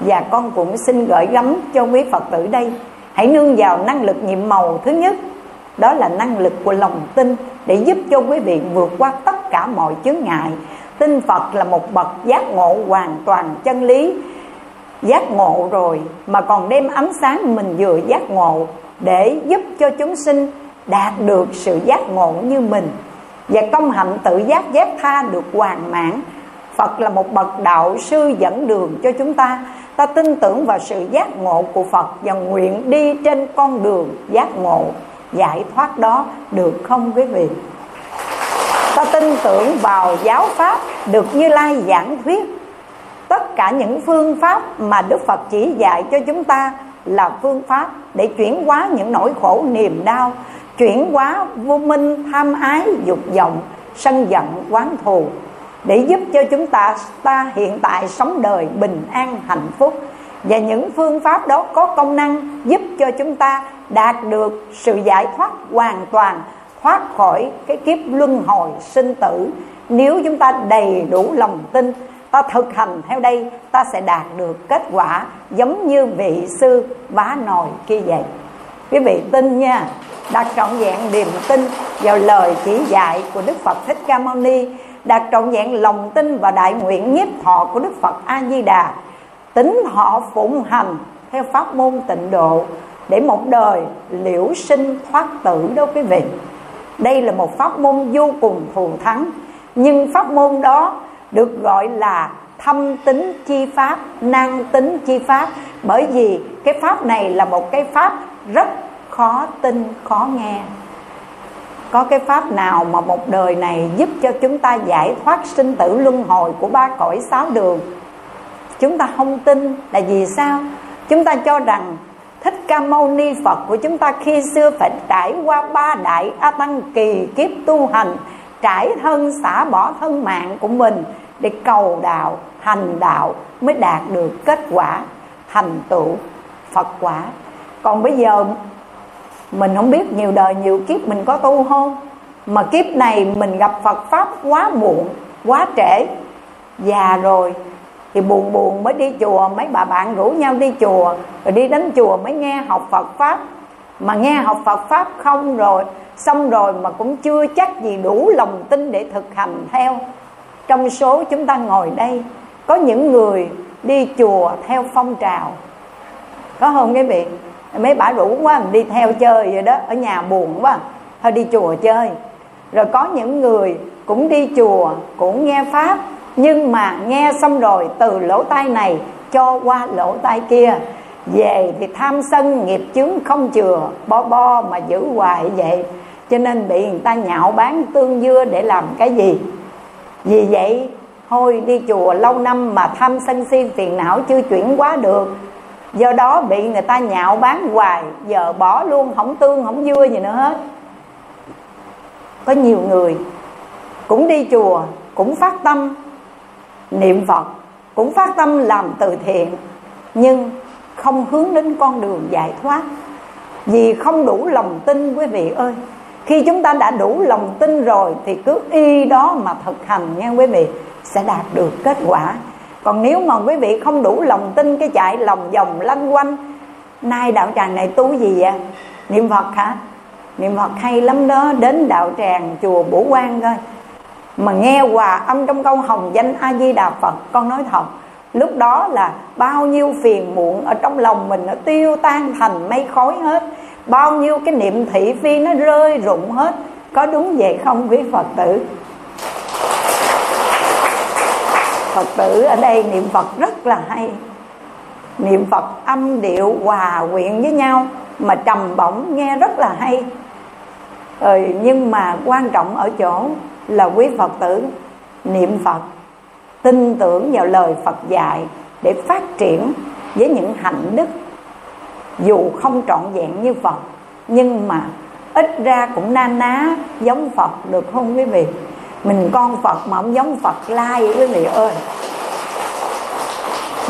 Và con cũng xin gửi gắm cho quý Phật tử đây Hãy nương vào năng lực nhiệm màu thứ nhất đó là năng lực của lòng tin Để giúp cho quý vị vượt qua tất cả mọi chướng ngại. Tin Phật là một bậc giác ngộ hoàn toàn chân lý. Giác ngộ rồi mà còn đem ánh sáng mình vừa giác ngộ để giúp cho chúng sinh đạt được sự giác ngộ như mình. Và công hạnh tự giác giác tha được hoàn mãn. Phật là một bậc đạo sư dẫn đường cho chúng ta. Ta tin tưởng vào sự giác ngộ của Phật và nguyện đi trên con đường giác ngộ giải thoát đó được không quý vị? Ta tin tưởng vào giáo pháp được như lai giảng thuyết. Tất cả những phương pháp mà đức phật chỉ dạy cho chúng ta là phương pháp để chuyển hóa những nỗi khổ niềm đau, chuyển hóa vô minh, tham ái, dục vọng, sân giận, quán thù để giúp cho chúng ta ta hiện tại sống đời bình an, hạnh phúc và những phương pháp đó có công năng giúp cho chúng ta đạt được sự giải thoát hoàn toàn, thoát khỏi cái kiếp luân hồi sinh tử. Nếu chúng ta đầy đủ lòng tin, ta thực hành theo đây, ta sẽ đạt được kết quả giống như vị sư vá nồi kia vậy. Quý vị tin nha đặt trọn vẹn niềm tin vào lời chỉ dạy của đức phật thích ca mâu ni đặt trọn vẹn lòng tin và đại nguyện nhiếp thọ của đức phật a di đà tính họ phụng hành theo pháp môn tịnh độ để một đời liễu sinh thoát tử đó quý vị. Đây là một pháp môn vô cùng thù thắng, nhưng pháp môn đó được gọi là thâm tính chi pháp năng tính chi pháp, bởi vì cái pháp này là một cái pháp rất khó tin, khó nghe. Có cái pháp nào mà một đời này giúp cho chúng ta giải thoát sinh tử luân hồi của ba cõi sáu đường chúng ta không tin là vì sao? Chúng ta cho rằng Thích Ca Mâu Ni Phật của chúng ta khi xưa phải trải qua ba đại A Tăng kỳ kiếp tu hành Trải thân xả bỏ thân mạng của mình Để cầu đạo, hành đạo mới đạt được kết quả thành tựu Phật quả. Còn bây giờ mình không biết nhiều đời nhiều kiếp mình có tu không Mà kiếp này mình gặp Phật Pháp quá muộn, quá trễ Già rồi thì buồn buồn mới đi chùa, mấy bà bạn rủ nhau đi chùa, rồi đi đến chùa mới nghe học Phật pháp. Mà nghe học Phật pháp không rồi, xong rồi mà cũng chưa chắc gì đủ lòng tin để thực hành theo. Trong số chúng ta ngồi đây, có những người đi chùa theo phong trào. Có không quý vị? Mấy bà rủ quá mình đi theo chơi vậy đó, ở nhà buồn quá, thôi đi chùa chơi. Rồi có những người cũng đi chùa, cũng nghe pháp nhưng mà nghe xong rồi từ lỗ tai này cho qua lỗ tai kia. Về thì tham sân nghiệp chướng không chừa, bo bo mà giữ hoài vậy. Cho nên bị người ta nhạo bán tương dưa để làm cái gì? Vì vậy, thôi đi chùa lâu năm mà tham sân si phiền não chưa chuyển quá được. Do đó bị người ta nhạo bán hoài, giờ bỏ luôn không tương không dưa gì nữa hết. Có nhiều người cũng đi chùa, cũng phát tâm niệm phật cũng phát tâm làm từ thiện, nhưng không hướng đến con đường giải thoát. Vì không đủ lòng tin, quý vị ơi, khi chúng ta đã đủ lòng tin rồi thì cứ y đó mà thực hành nha quý vị, sẽ đạt được kết quả. Còn nếu mà quý vị không đủ lòng tin cái chạy lòng vòng lanh quanh, nay đạo tràng này tu gì vậy? Niệm phật hả? Niệm phật hay lắm đó, đến đạo tràng chùa bổ quan coi mà nghe hòa âm trong câu hồng danh a di đà phật con nói thật lúc đó là bao nhiêu phiền muộn ở trong lòng mình nó tiêu tan thành mây khói hết. Bao nhiêu cái niệm thị phi nó rơi rụng hết. Có đúng vậy không quý phật tử? Phật tử ở đây niệm phật rất là hay. Niệm phật âm điệu hòa quyện với nhau mà trầm bổng nghe rất là hay. Ừ, nhưng mà quan trọng ở chỗ là quý phật tử. Niệm phật, tin tưởng vào lời phật dạy để phát triển với những hạnh đức. Dù không trọn vẹn như phật, nhưng mà ít ra cũng na ná giống phật được không quý vị? Mình con phật mà không giống phật lai quý vị ơi.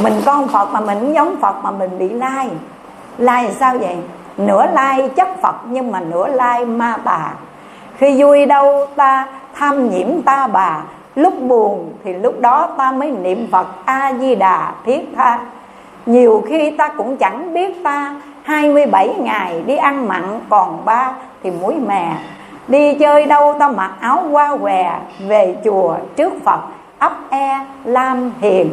Mình con phật mà mình không giống phật mà mình bị lai. Lai sao vậy? Nửa lai chấp phật nhưng mà nửa lai ma tà. Khi vui đâu ta tham nhiễm ta bà. Lúc buồn thì lúc đó ta mới niệm phật a di đà thiết tha. Nhiều khi ta cũng chẳng biết ta. 27 ngày đi ăn mặn, còn ba thì muối mè. Đi chơi đâu ta mặc áo qua què Về chùa trước Phật, ấp e lam hiền.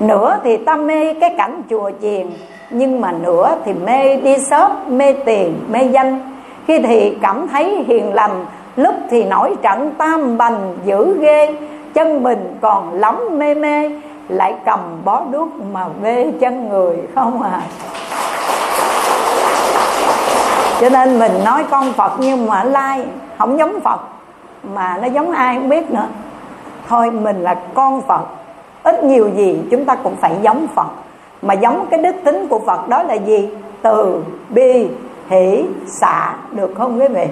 Nữa thì ta mê cái cảnh chùa chiền, Nhưng mà nửa thì mê đi shop, mê tiền, mê danh. Khi thì cảm thấy hiền lành Lúc thì nổi trận tam bành dữ ghê, Chân mình còn lắm mê mê, Lại cầm bó đuốc mà vê chân người không à. Cho nên mình nói con phật nhưng mà lai, không giống phật, mà nó giống ai không biết nữa. Thôi mình là con phật, ít nhiều gì chúng ta cũng phải giống phật. Mà giống cái đức tính của phật đó là gì? Từ bi, hỷ xả được không quý vị?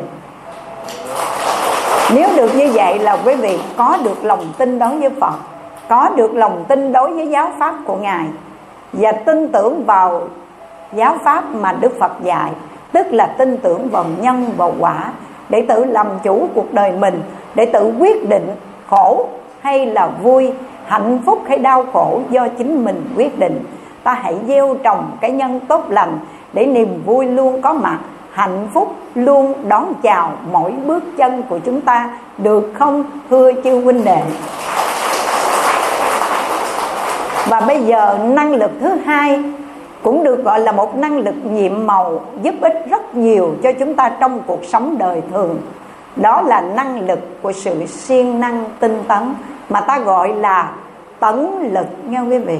Nếu được như vậy là quý vị có được lòng tin đối với phật, có được lòng tin đối với giáo pháp của ngài, và tin tưởng vào giáo pháp mà đức phật dạy, tức là tin tưởng vào nhân và quả, để tự làm chủ cuộc đời mình, để tự quyết định khổ hay là vui, hạnh phúc hay đau khổ do chính mình quyết định. Ta hãy gieo trồng cái nhân tốt lành để niềm vui luôn có mặt hạnh phúc luôn đón chào mỗi bước chân của chúng ta, được không, thưa chư huynh đệ? Và bây giờ năng lực thứ hai cũng được gọi là một năng lực nhiệm màu, giúp ích rất nhiều cho chúng ta trong cuộc sống đời thường. Đó là năng lực của sự siêng năng, tinh tấn, mà ta gọi là tấn lực nha quý vị.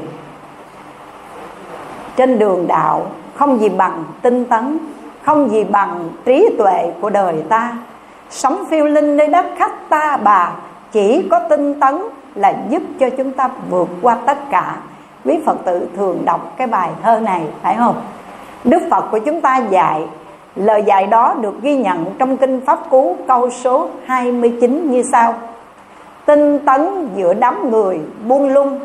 Trên đường đạo, không gì bằng tinh tấn không gì bằng trí tuệ của đời ta. Sống phiêu linh nơi đất khách ta bà, chỉ có tinh tấn là giúp cho chúng ta vượt qua tất cả. Quý Phật tử thường đọc cái bài thơ này, phải không? Đức Phật của chúng ta dạy, Lời dạy đó được ghi nhận trong Kinh Pháp Cú câu số 29 như sau. Tinh tấn giữa đám người buông lung,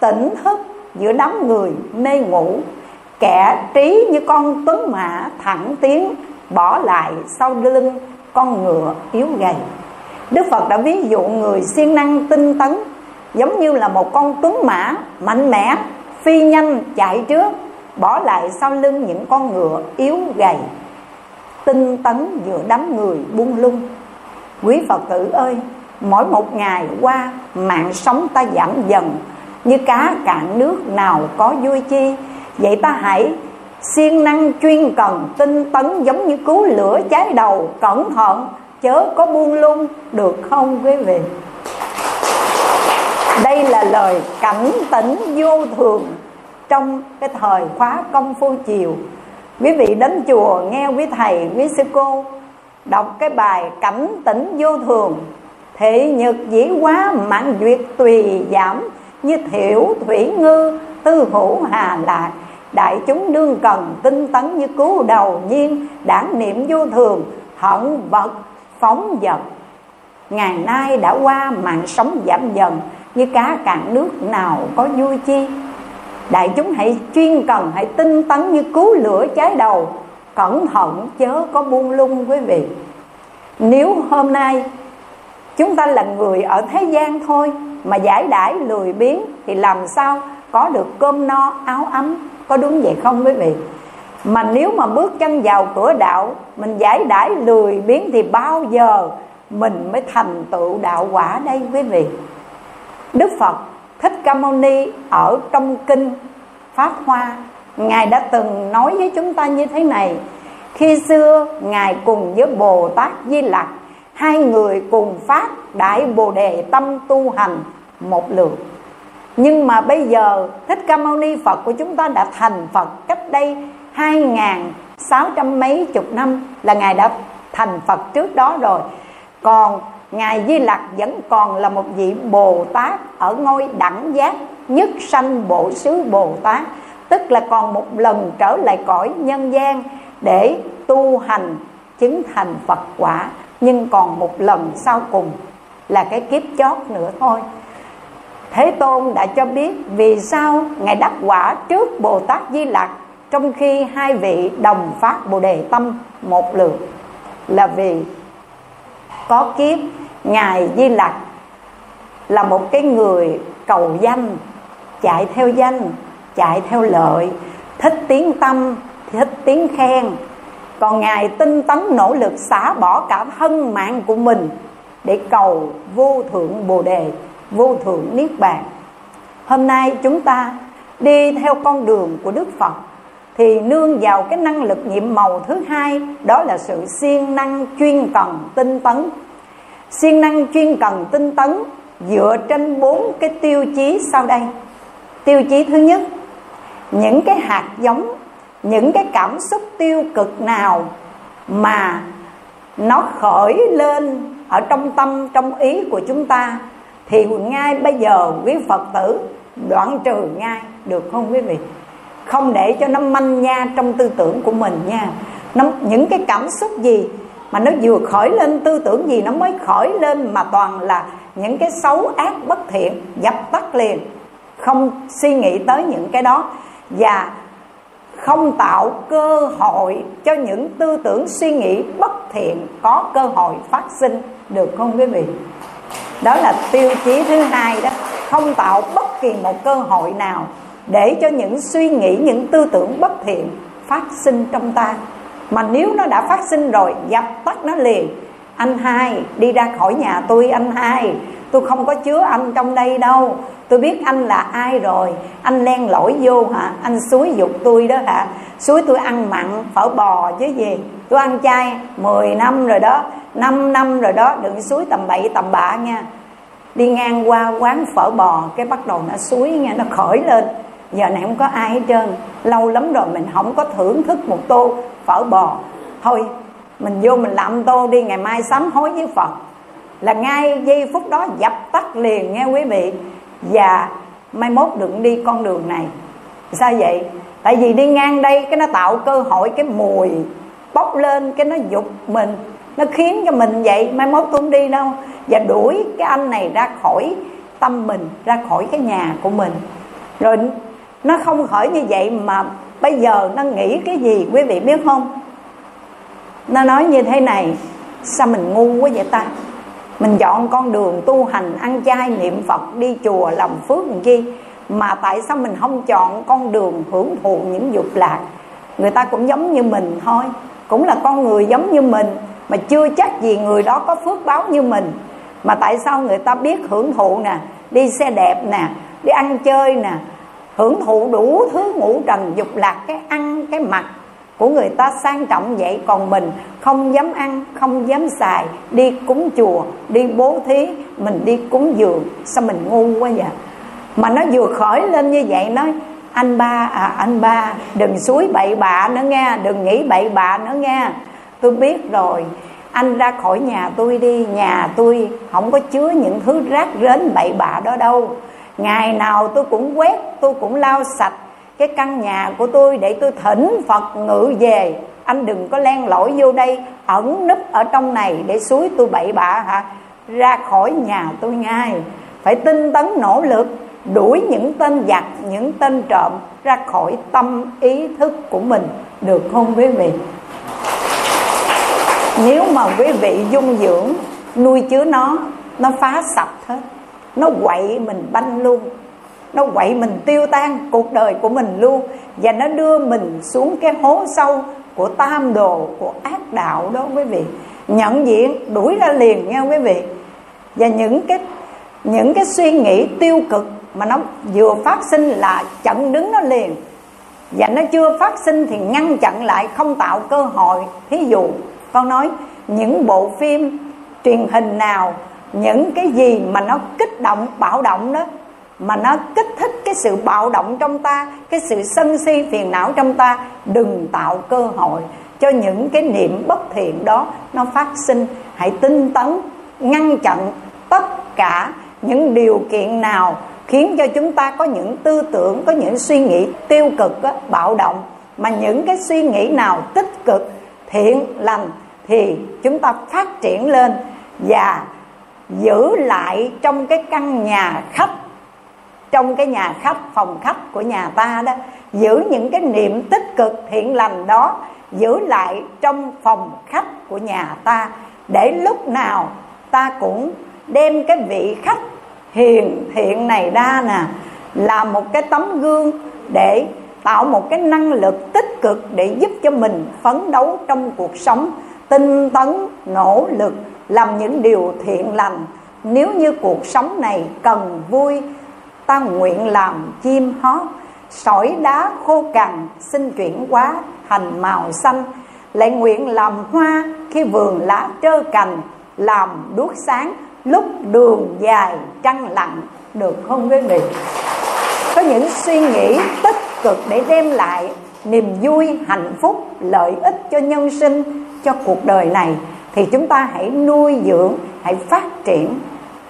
Tỉnh thức giữa đám người mê ngủ. Kẻ trí như con tuấn mã thẳng tiến, Bỏ lại sau lưng con ngựa yếu gầy. Đức Phật đã ví dụ người siêng năng tinh tấn, giống như là một con tuấn mã mạnh mẽ, phi nhanh chạy trước, bỏ lại sau lưng những con ngựa yếu gầy. Tinh tấn giữa đám người buông lung. Quý phật tử ơi, mỗi một ngày qua, mạng sống ta giảm dần, như cá cạn nước nào có vui chi vậy ta hãy siêng năng chuyên cần tinh tấn giống như cứu lửa cháy đầu, cẩn thận. Chớ có buông lung, được không quý vị? Đây là lời cảnh tỉnh vô thường trong cái thời khóa công phu chiều. Quý vị đến chùa nghe quý thầy, quý sư cô đọc cái bài cảnh tỉnh vô thường. Thị nhật dĩ quá mạng duyệt tùy giảm, như thiểu thủy ngư, tư hữu hà lạc đại chúng đương cần tinh tấn như cứu đầu nhiên đảng niệm vô thường hận vật, phóng dật. Ngày nay đã qua, mạng sống giảm dần, như cá cạn nước nào có vui chi? Đại chúng hãy chuyên cần, hãy tinh tấn như cứu lửa cháy đầu. Cẩn thận chớ có buông lung quý vị. Nếu hôm nay chúng ta là người ở thế gian thôi, mà giải đãi lười biếng thì làm sao có được cơm no, áo ấm, có đúng vậy không quý vị? Mà nếu mà bước chân vào cửa đạo, mình giải đãi lười biếng thì bao giờ mình mới thành tựu đạo quả đây quý vị? Đức phật thích ca mâu ni ở trong kinh pháp hoa, ngài đã từng nói với chúng ta như thế này, khi xưa ngài cùng với bồ tát di lặc, hai người cùng phát đại bồ đề tâm tu hành một lượt nhưng mà bây giờ, thích ca mâu ni phật của chúng ta đã thành phật cách đây hai ngàn sáu trăm mấy chục năm là ngài đã thành phật trước đó rồi. Còn ngài di lặc vẫn còn là một vị bồ tát ở ngôi đẳng giác nhất sanh bộ xứ bồ tát, tức là còn một lần trở lại cõi nhân gian để tu hành, chứng thành phật quả. Nhưng còn một lần sau cùng là cái kiếp chót nữa thôi thế tôn đã cho biết vì sao ngài đắc quả trước bồ tát di lặc trong khi hai vị đồng phát bồ đề tâm một lượt là vì có kiếp ngài di lặc là một cái người cầu danh, chạy theo danh, chạy theo lợi, thích tiếng tâm, thích tiếng khen. Còn ngài tinh tấn nỗ lực xả bỏ cả thân mạng của mình để cầu vô thượng bồ đề vô thượng niết bàn. Hôm nay chúng ta đi theo con đường của đức phật, thì nương vào cái năng lực nhiệm màu thứ hai, đó là sự siêng năng chuyên cần tinh tấn. Siêng năng chuyên cần tinh tấn dựa trên bốn cái tiêu chí sau đây. Tiêu chí thứ nhất, những cái hạt giống, những cái cảm xúc tiêu cực nào mà nó khởi lên ở trong tâm, trong ý của chúng ta thì ngay bây giờ quý phật tử đoạn trừ ngay được không quý vị? Không để cho nó manh nha trong tư tưởng của mình nha. Nó, những cái cảm xúc gì mà nó vừa khởi lên tư tưởng gì nó mới khởi lên mà toàn là những cái xấu ác bất thiện dập tắt liền. Không suy nghĩ tới những cái đó. Và không tạo cơ hội cho những tư tưởng suy nghĩ bất thiện có cơ hội phát sinh. Được không quý vị? Đó là tiêu chí thứ hai đó. Không tạo bất kỳ một cơ hội nào để cho những suy nghĩ, những tư tưởng bất thiện phát sinh trong ta. Mà nếu nó đã phát sinh rồi, dập tắt nó liền. Anh hai, đi ra khỏi nhà tôi anh hai. Tôi không có chứa anh trong đây đâu. Tôi biết anh là ai rồi. Anh len lỏi vô hả? Anh suối dục tôi đó hả? Suối tôi ăn mặn, phở bò chứ gì? Tôi ăn chay 10 năm rồi đó 5 năm rồi đó đừng suối tầm bậy tầm bạ nha. Đi ngang qua quán phở bò, cái bắt đầu nó suối nha, nó khởi lên. Giờ này không có ai hết trơn. Lâu lắm rồi mình không có thưởng thức một tô phở bò. Thôi, mình vô mình làm tô đi, ngày mai sám hối với phật. Là ngay giây phút đó, dập tắt liền nghe quý vị. Và mai mốt đừng đi con đường này. Sao vậy? Tại vì đi ngang đây cái nó tạo cơ hội cái mùi bốc lên cái nó dục mình, nó khiến cho mình vậy. Mai mốt tôi không đi đâu. Và đuổi cái anh này ra khỏi tâm mình, ra khỏi cái nhà của mình. Rồi nó không khỏi như vậy mà bây giờ nó nghĩ cái gì, quý vị biết không? Nó nói như thế này, sao mình ngu quá vậy ta? Mình chọn con đường tu hành, ăn chay, niệm phật, đi chùa, làm phước làm chi? Mà tại sao mình không chọn con đường hưởng thụ những dục lạc? Người ta cũng giống như mình thôi cũng là con người giống như mình, mà chưa chắc gì người đó có phước báo như mình. Mà tại sao người ta biết hưởng thụ nè, đi xe đẹp nè, đi ăn chơi nè, hưởng thụ đủ thứ ngũ trần dục lạc, cái ăn, cái mặc của người ta sang trọng vậy? Còn mình không dám ăn, không dám xài, đi cúng chùa, đi bố thí, mình đi cúng dường. Sao mình ngu quá vậy? Mà nó vừa khởi lên như vậy nói anh ba à anh ba, đừng suối bậy bạ nữa nghe, đừng nghĩ bậy bạ nữa nghe. Tôi biết rồi, anh ra khỏi nhà tôi đi, nhà tôi không có chứa những thứ rác rến bậy bạ đó đâu. Ngày nào tôi cũng quét, tôi cũng lau sạch cái căn nhà của tôi để tôi thỉnh phật ngự về. Anh đừng có len lỏi vô đây, ẩn núp ở trong này để suối tôi bậy bạ hả? Ra khỏi nhà tôi ngay. Phải tinh tấn nỗ lực đuổi những tên giặc, những tên trộm ra khỏi tâm ý thức của mình. Được không quý vị? Nếu mà quý vị dung dưỡng, nuôi chứa nó nó phá sập hết, nó quậy mình banh luôn, nó quậy mình tiêu tan cuộc đời của mình luôn, và nó đưa mình xuống cái hố sâu của tam đồ, của ác đạo đó quý vị. Nhận diện, đuổi ra liền nha quý vị? Và những cái những cái suy nghĩ tiêu cực mà nó vừa phát sinh là chặn đứng nó liền. Và nó chưa phát sinh thì ngăn chặn lại, không tạo cơ hội. Thí dụ, con nói, những bộ phim truyền hình nào, những cái gì mà nó kích động, bạo động đó, mà nó kích thích cái sự bạo động trong ta, cái sự sân si phiền não trong ta, đừng tạo cơ hội cho những cái niệm bất thiện đó nó phát sinh. Hãy tinh tấn, ngăn chặn tất cả những điều kiện nào khiến cho chúng ta có những tư tưởng có những suy nghĩ tiêu cực á, bạo động. Mà những cái suy nghĩ nào tích cực thiện lành thì chúng ta phát triển lên và giữ lại trong cái căn nhà khách trong cái nhà khách phòng khách của nhà ta đó. Giữ những cái niệm tích cực thiện lành đó giữ lại trong phòng khách của nhà ta. Để lúc nào ta cũng đem cái vị khách hiền thiện này ra nè, là một cái tấm gương để tạo một cái năng lực tích cực để giúp cho mình phấn đấu trong cuộc sống, tinh tấn, nỗ lực, làm những điều thiện lành. Nếu như cuộc sống này cần vui, ta nguyện làm chim hót, sỏi đá khô cằn, xin chuyển hóa thành màu xanh. Lại nguyện làm hoa khi vườn lá trơ cành, làm đuốc sáng lúc đường dài trăng lặng được không quý vị có những suy nghĩ tích cực để đem lại niềm vui, hạnh phúc, lợi ích cho nhân sinh, cho cuộc đời này. Thì chúng ta hãy nuôi dưỡng, hãy phát triển.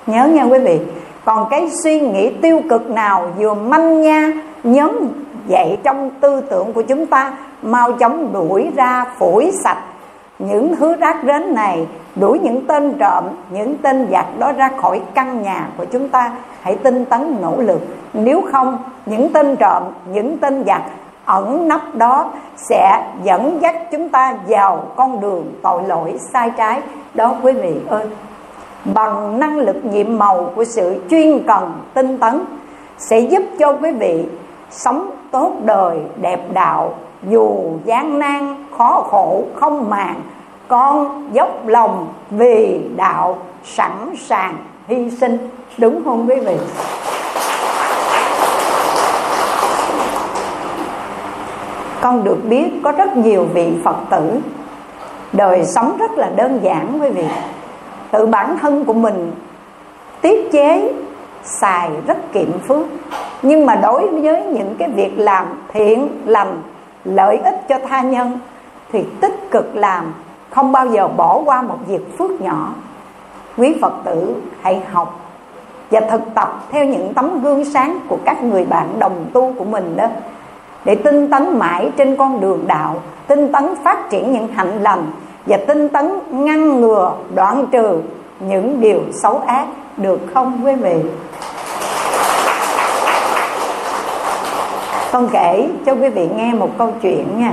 Nhớ nha quý vị, còn cái suy nghĩ tiêu cực nào vừa manh nha nhóm dậy trong tư tưởng của chúng ta, mau chóng đuổi ra phủi sạch những thứ rác rến này, đuổi những tên trộm, những tên giặc đó ra khỏi căn nhà của chúng ta. Hãy tinh tấn nỗ lực. Nếu không, những tên trộm, những tên giặc ẩn nấp đó sẽ dẫn dắt chúng ta vào con đường tội lỗi sai trái. Đó, quý vị ơi, bằng năng lực nhiệm màu của sự chuyên cần tinh tấn sẽ giúp cho quý vị sống tốt đời, đẹp đạo dù gian nan, khó khổ, không màng, con dốc lòng vì đạo sẵn sàng hy sinh. Đúng không quý vị? Con được biết có rất nhiều vị phật tử. Đời sống rất là đơn giản quý vị. Tự bản thân của mình tiết chế, xài rất kiệm phước. Nhưng mà đối với những cái việc làm thiện lành lợi ích cho tha nhân, thì tích cực làm, không bao giờ bỏ qua một việc phước nhỏ. Quý phật tử, hãy học và thực tập theo những tấm gương sáng của các người bạn đồng tu của mình đó, để tinh tấn mãi trên con đường đạo, tinh tấn phát triển những hạnh lành và tinh tấn ngăn ngừa đoạn trừ những điều xấu ác, được không, quý vị? Con kể cho quý vị nghe một câu chuyện nha.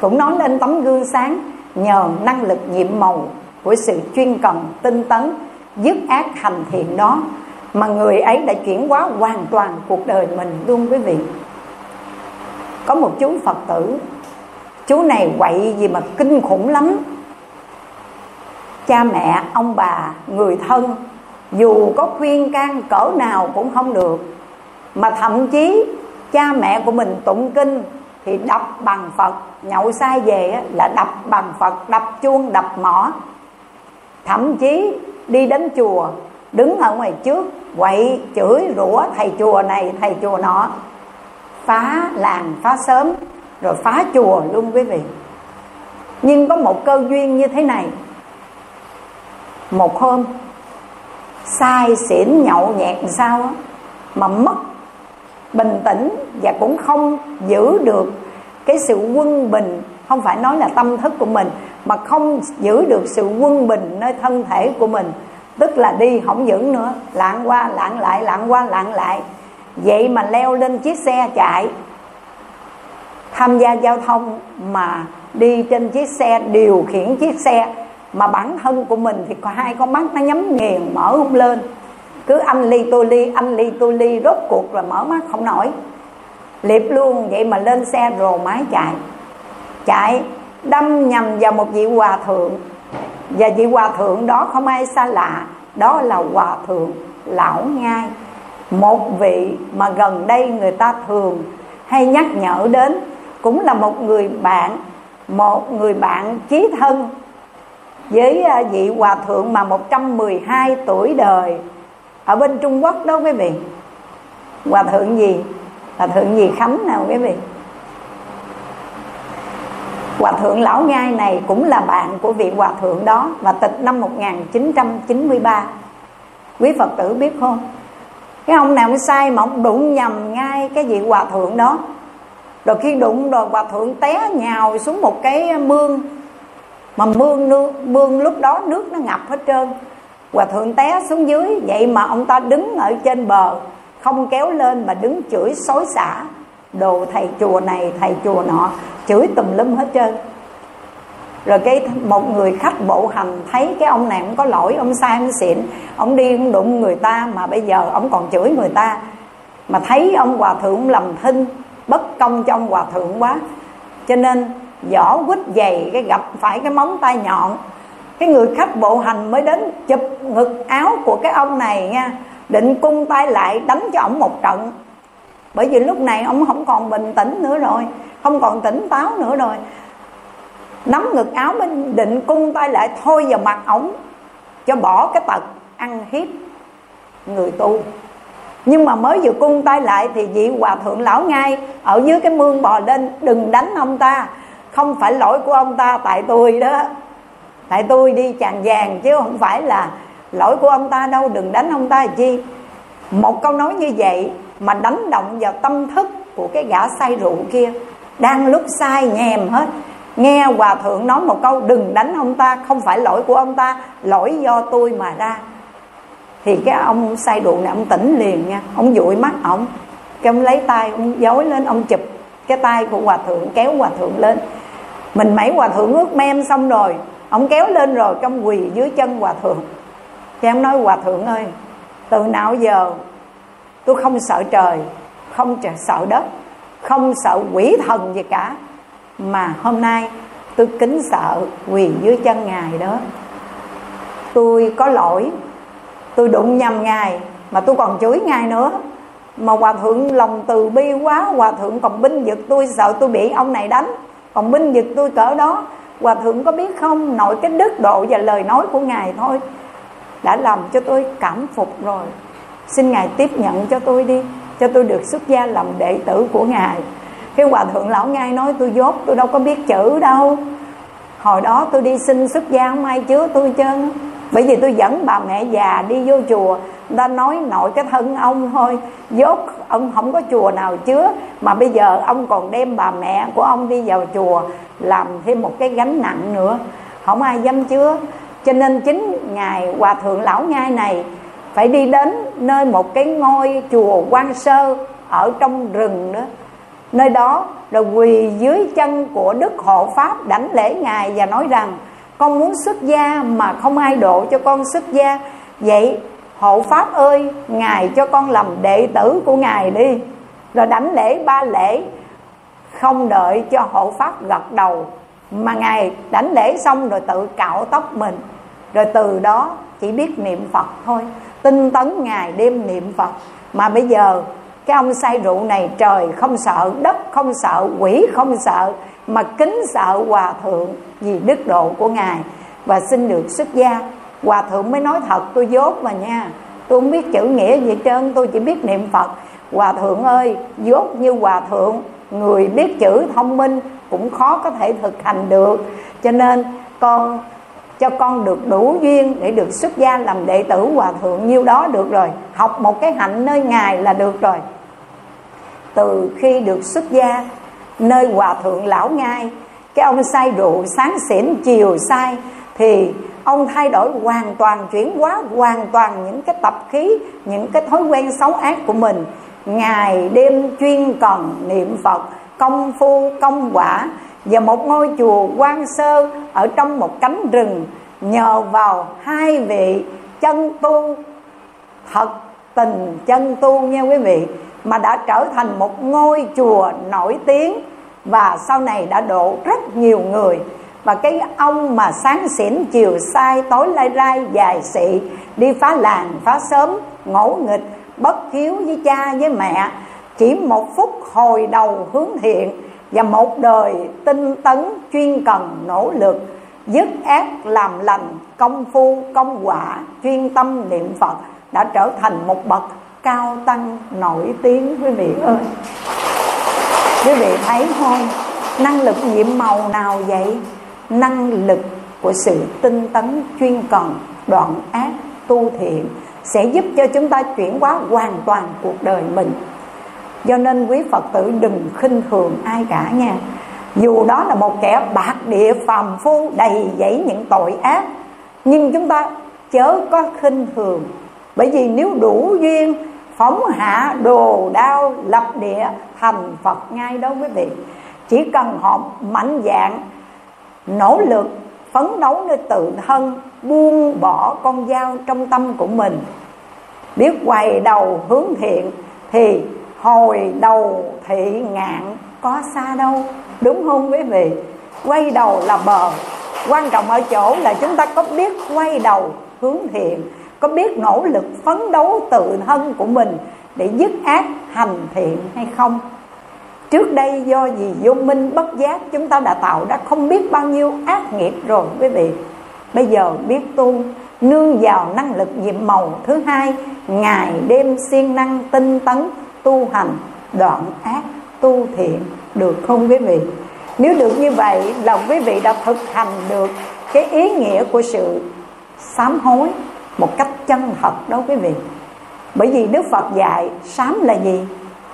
Cũng nói lên tấm gương sáng nhờ năng lực nhiệm màu của sự chuyên cần, tinh tấn, dứt ác hành thiện đó mà người ấy đã chuyển hóa hoàn toàn cuộc đời mình luôn quý vị. Có một chú phật tử, chú này quậy gì mà kinh khủng lắm. Cha mẹ, ông bà, người thân, dù có khuyên can cỡ nào cũng không được, mà thậm chí cha mẹ của mình tụng kinh thì đập bằng phật. Nhậu sai về là đập bằng phật, đập chuông, đập mỏ. Thậm chí đi đến chùa, đứng ở ngoài trước, quậy chửi rủa, thầy chùa này, thầy chùa nọ. Phá làng, phá sớm rồi phá chùa luôn quý vị. Nhưng có một cơ duyên như thế này. Một hôm, sai xỉn nhậu nhẹt sao mà mất bình tĩnh và cũng không giữ được cái sự quân bình, không phải nói là tâm thức của mình, mà không giữ được sự quân bình nơi thân thể của mình. Tức là đi không vững nữa, lạng qua, lạng lại, lạng qua, lạng lại. Vậy mà leo lên chiếc xe chạy, tham gia giao thông mà đi trên chiếc xe, điều khiển chiếc xe, mà bản thân của mình thì có hai con mắt nó nhắm nghiền, mở không lên cứ anh ly tôi ly anh ly tôi ly, rốt cuộc là mở mắt không nổi. Liệp luôn, vậy mà lên xe rồ máy chạy. Chạy, đâm nhầm vào một vị hòa thượng. Và vị hòa thượng đó không ai xa lạ, đó là hòa thượng lão ngai một vị mà gần đây người ta thường hay nhắc nhở đến cũng là một người bạn, một người bạn chí thân. Với à, vị hòa thượng mà 112 tuổi đời ở bên Trung Quốc đó quý vị. Hòa thượng gì? Hòa thượng gì Khánh nào quý vị? Hòa thượng Lão Ngai này cũng là bạn của vị hòa thượng đó Và tịch năm 1993 Quý Phật tử biết không? Cái ông nào mới sai mà ông đụng nhầm ngay cái vị hòa thượng đó. Rồi khi đụng rồi hòa thượng té nhào xuống một cái mương. Mà mương, nước, mương lúc đó nước nó ngập hết trơn. Hòa thượng té xuống dưới, Vậy mà ông ta đứng ở trên bờ, Không kéo lên mà đứng chửi xối xả. Đồ thầy chùa này, thầy chùa nọ, chửi tùm lum hết trơn. Rồi cái một người khách bộ hành thấy cái ông này cũng có lỗi, ông sai, ông xịn, ông đi ông đụng người ta mà bây giờ ông còn chửi người ta. Mà thấy ông hòa thượng lầm thinh, bất công cho ông hòa thượng quá. Cho nên vỏ quýt dày, cái gặp phải cái móng tay nhọn cái người khách bộ hành mới đến chụp ngực áo của cái ông này nha. Định cung tay lại đánh cho ổng một trận. Bởi vì lúc này ông không còn bình tĩnh nữa rồi, không còn tỉnh táo nữa rồi. Nắm ngực áo mới định cung tay lại thôi vào mặt ổng, cho bỏ cái tật ăn hiếp người tu. Nhưng mà mới vừa cung tay lại thì vị hòa thượng lão ngay ở dưới cái mương bò lên, đừng đánh ông ta, không phải lỗi của ông ta tại tôi đó tại tôi đi chàng vàng chứ không phải là lỗi của ông ta đâu, đừng đánh ông ta chi. Một câu nói như vậy mà đánh động vào tâm thức của cái gã say rượu kia, đang lúc sai nhèm hết. Nghe hòa thượng nói một câu, đừng đánh ông ta, không phải lỗi của ông ta, lỗi do tôi mà ra. Thì cái ông say rượu này, ông tỉnh liền nha, ông dụi mắt ông cái ông lấy tay, ông dối lên, ông chụp cái tay của hòa thượng, kéo hòa thượng lên. Mình mấy hòa thượng ướt men xong rồi ông kéo lên rồi, trong quỳ dưới chân hòa thượng. Thì em nói, hòa thượng ơi, từ nào giờ tôi không sợ trời, không sợ đất, không sợ quỷ thần gì cả, mà hôm nay tôi kính sợ quỳ dưới chân ngài đó. Tôi có lỗi, tôi đụng nhầm ngài, mà tôi còn chửi ngài nữa. Mà hòa thượng lòng từ bi quá, hòa thượng còn binh vực tôi, sợ tôi bị ông này đánh. Còn binh vực tôi cỡ đó hòa thượng có biết không? Nội cái đức độ và lời nói của ngài thôi. Đã làm cho tôi cảm phục rồi. Xin ngài tiếp nhận cho tôi đi, cho tôi được xuất gia làm đệ tử của ngài. Cái hòa thượng lão ngai nói, tôi dốt, tôi đâu có biết chữ đâu. Hồi đó tôi đi xin xuất gia, không ai chứa tôi chân bởi vì tôi dẫn bà mẹ già đi vô chùa ta nói nội cái thân ông thôi. Dốt, ông không có chùa nào chứa. Mà bây giờ ông còn đem bà mẹ của ông đi vào chùa làm thêm một cái gánh nặng nữa. Không ai dám chứa. Cho nên chính ngài hòa thượng lão nhai này phải đi đến nơi một cái ngôi chùa quan sơ ở trong rừng đó. Nơi đó rồi quỳ dưới chân của đức hộ pháp đảnh lễ ngài và nói rằng, con muốn xuất gia mà không ai độ cho con xuất gia. Vậy hộ pháp ơi, ngài cho con làm đệ tử của ngài đi. Rồi đảnh lễ ba lễ, không đợi cho hộ pháp gật đầu, mà ngài đảnh lễ xong rồi tự cạo tóc mình. Rồi từ đó chỉ biết niệm phật thôi. Tinh tấn ngài đêm niệm phật. Mà bây giờ, cái ông say rượu này trời không sợ, đất không sợ, quỷ không sợ, mà kính sợ hòa thượng vì đức độ của ngài. Và xin được xuất gia hòa thượng mới nói thật, tôi dốt mà nha. Tôi không biết chữ nghĩa gì trơn, tôi chỉ biết niệm phật. Hòa thượng ơi, dốt như hòa thượng, người biết chữ thông minh cũng khó có thể thực hành được. Cho nên con, cho con được đủ duyên để được xuất gia làm đệ tử hòa thượng nhiêu đó được rồi. Học một cái hạnh nơi ngài là được rồi. Từ khi được xuất gia, nơi hòa thượng lão ngai cái ông say rượu sáng xỉn, chiều say, thì ông thay đổi hoàn toàn chuyển hóa, hoàn toàn những cái tập khí, những cái thói quen xấu ác của mình. Ngày đêm chuyên cần niệm phật, công phu, công quả và một ngôi chùa quan sơ ở trong một cánh rừng. Nhờ vào hai vị chân tu, thật tình chân tu nha quý vị, mà đã trở thành một ngôi chùa nổi tiếng. Và sau này đã độ rất nhiều người và cái ông mà sáng xỉn, chiều sai, tối lai rai, dài xị, đi phá làng, phá sớm ngỗ nghịch, bất hiếu với cha, với mẹ, chỉ một phút hồi đầu hướng thiện và một đời tinh tấn chuyên cần nỗ lực, dứt ác làm lành, công phu, công quả, chuyên tâm niệm phật, đã trở thành một bậc cao tăng nổi tiếng, quý vị ơi. Quý vị thấy không? Năng lực nhiệm màu nào vậy? Năng lực của sự tinh tấn chuyên cần đoạn ác, tu thiện sẽ giúp cho chúng ta chuyển hóa hoàn toàn cuộc đời mình. Do nên quý phật tử đừng khinh thường ai cả nha. Dù đó là một kẻ bạc địa phàm phu đầy dẫy những tội ác, nhưng chúng ta chớ có khinh thường. Bởi vì nếu đủ duyên, phóng hạ đồ đao lập địa thành phật ngay đó quý vị. Chỉ cần họ mạnh dạng nỗ lực phấn đấu nơi tự thân, buông bỏ con dao trong tâm của mình. Biết quay đầu hướng thiện thì hồi đầu thị ngạn có xa đâu, đúng không quý vị? Quay đầu là bờ. Quan trọng ở chỗ là chúng ta có biết quay đầu hướng thiện, có biết nỗ lực phấn đấu tự thân của mình để dứt ác, hành thiện hay không? Trước đây do gì vô minh bất giác chúng ta đã tạo ra không biết bao nhiêu ác nghiệp rồi, quý vị. Bây giờ biết tu, nương vào năng lực nhiệm màu thứ hai, ngày đêm siêng năng tinh tấn, tu hành đoạn ác, tu thiện, được không quý vị? Nếu được như vậy là quý vị đã thực hành được cái ý nghĩa của sự sám hối một cách chân thật đó quý vị. Bởi vì đức phật dạy, sám là gì?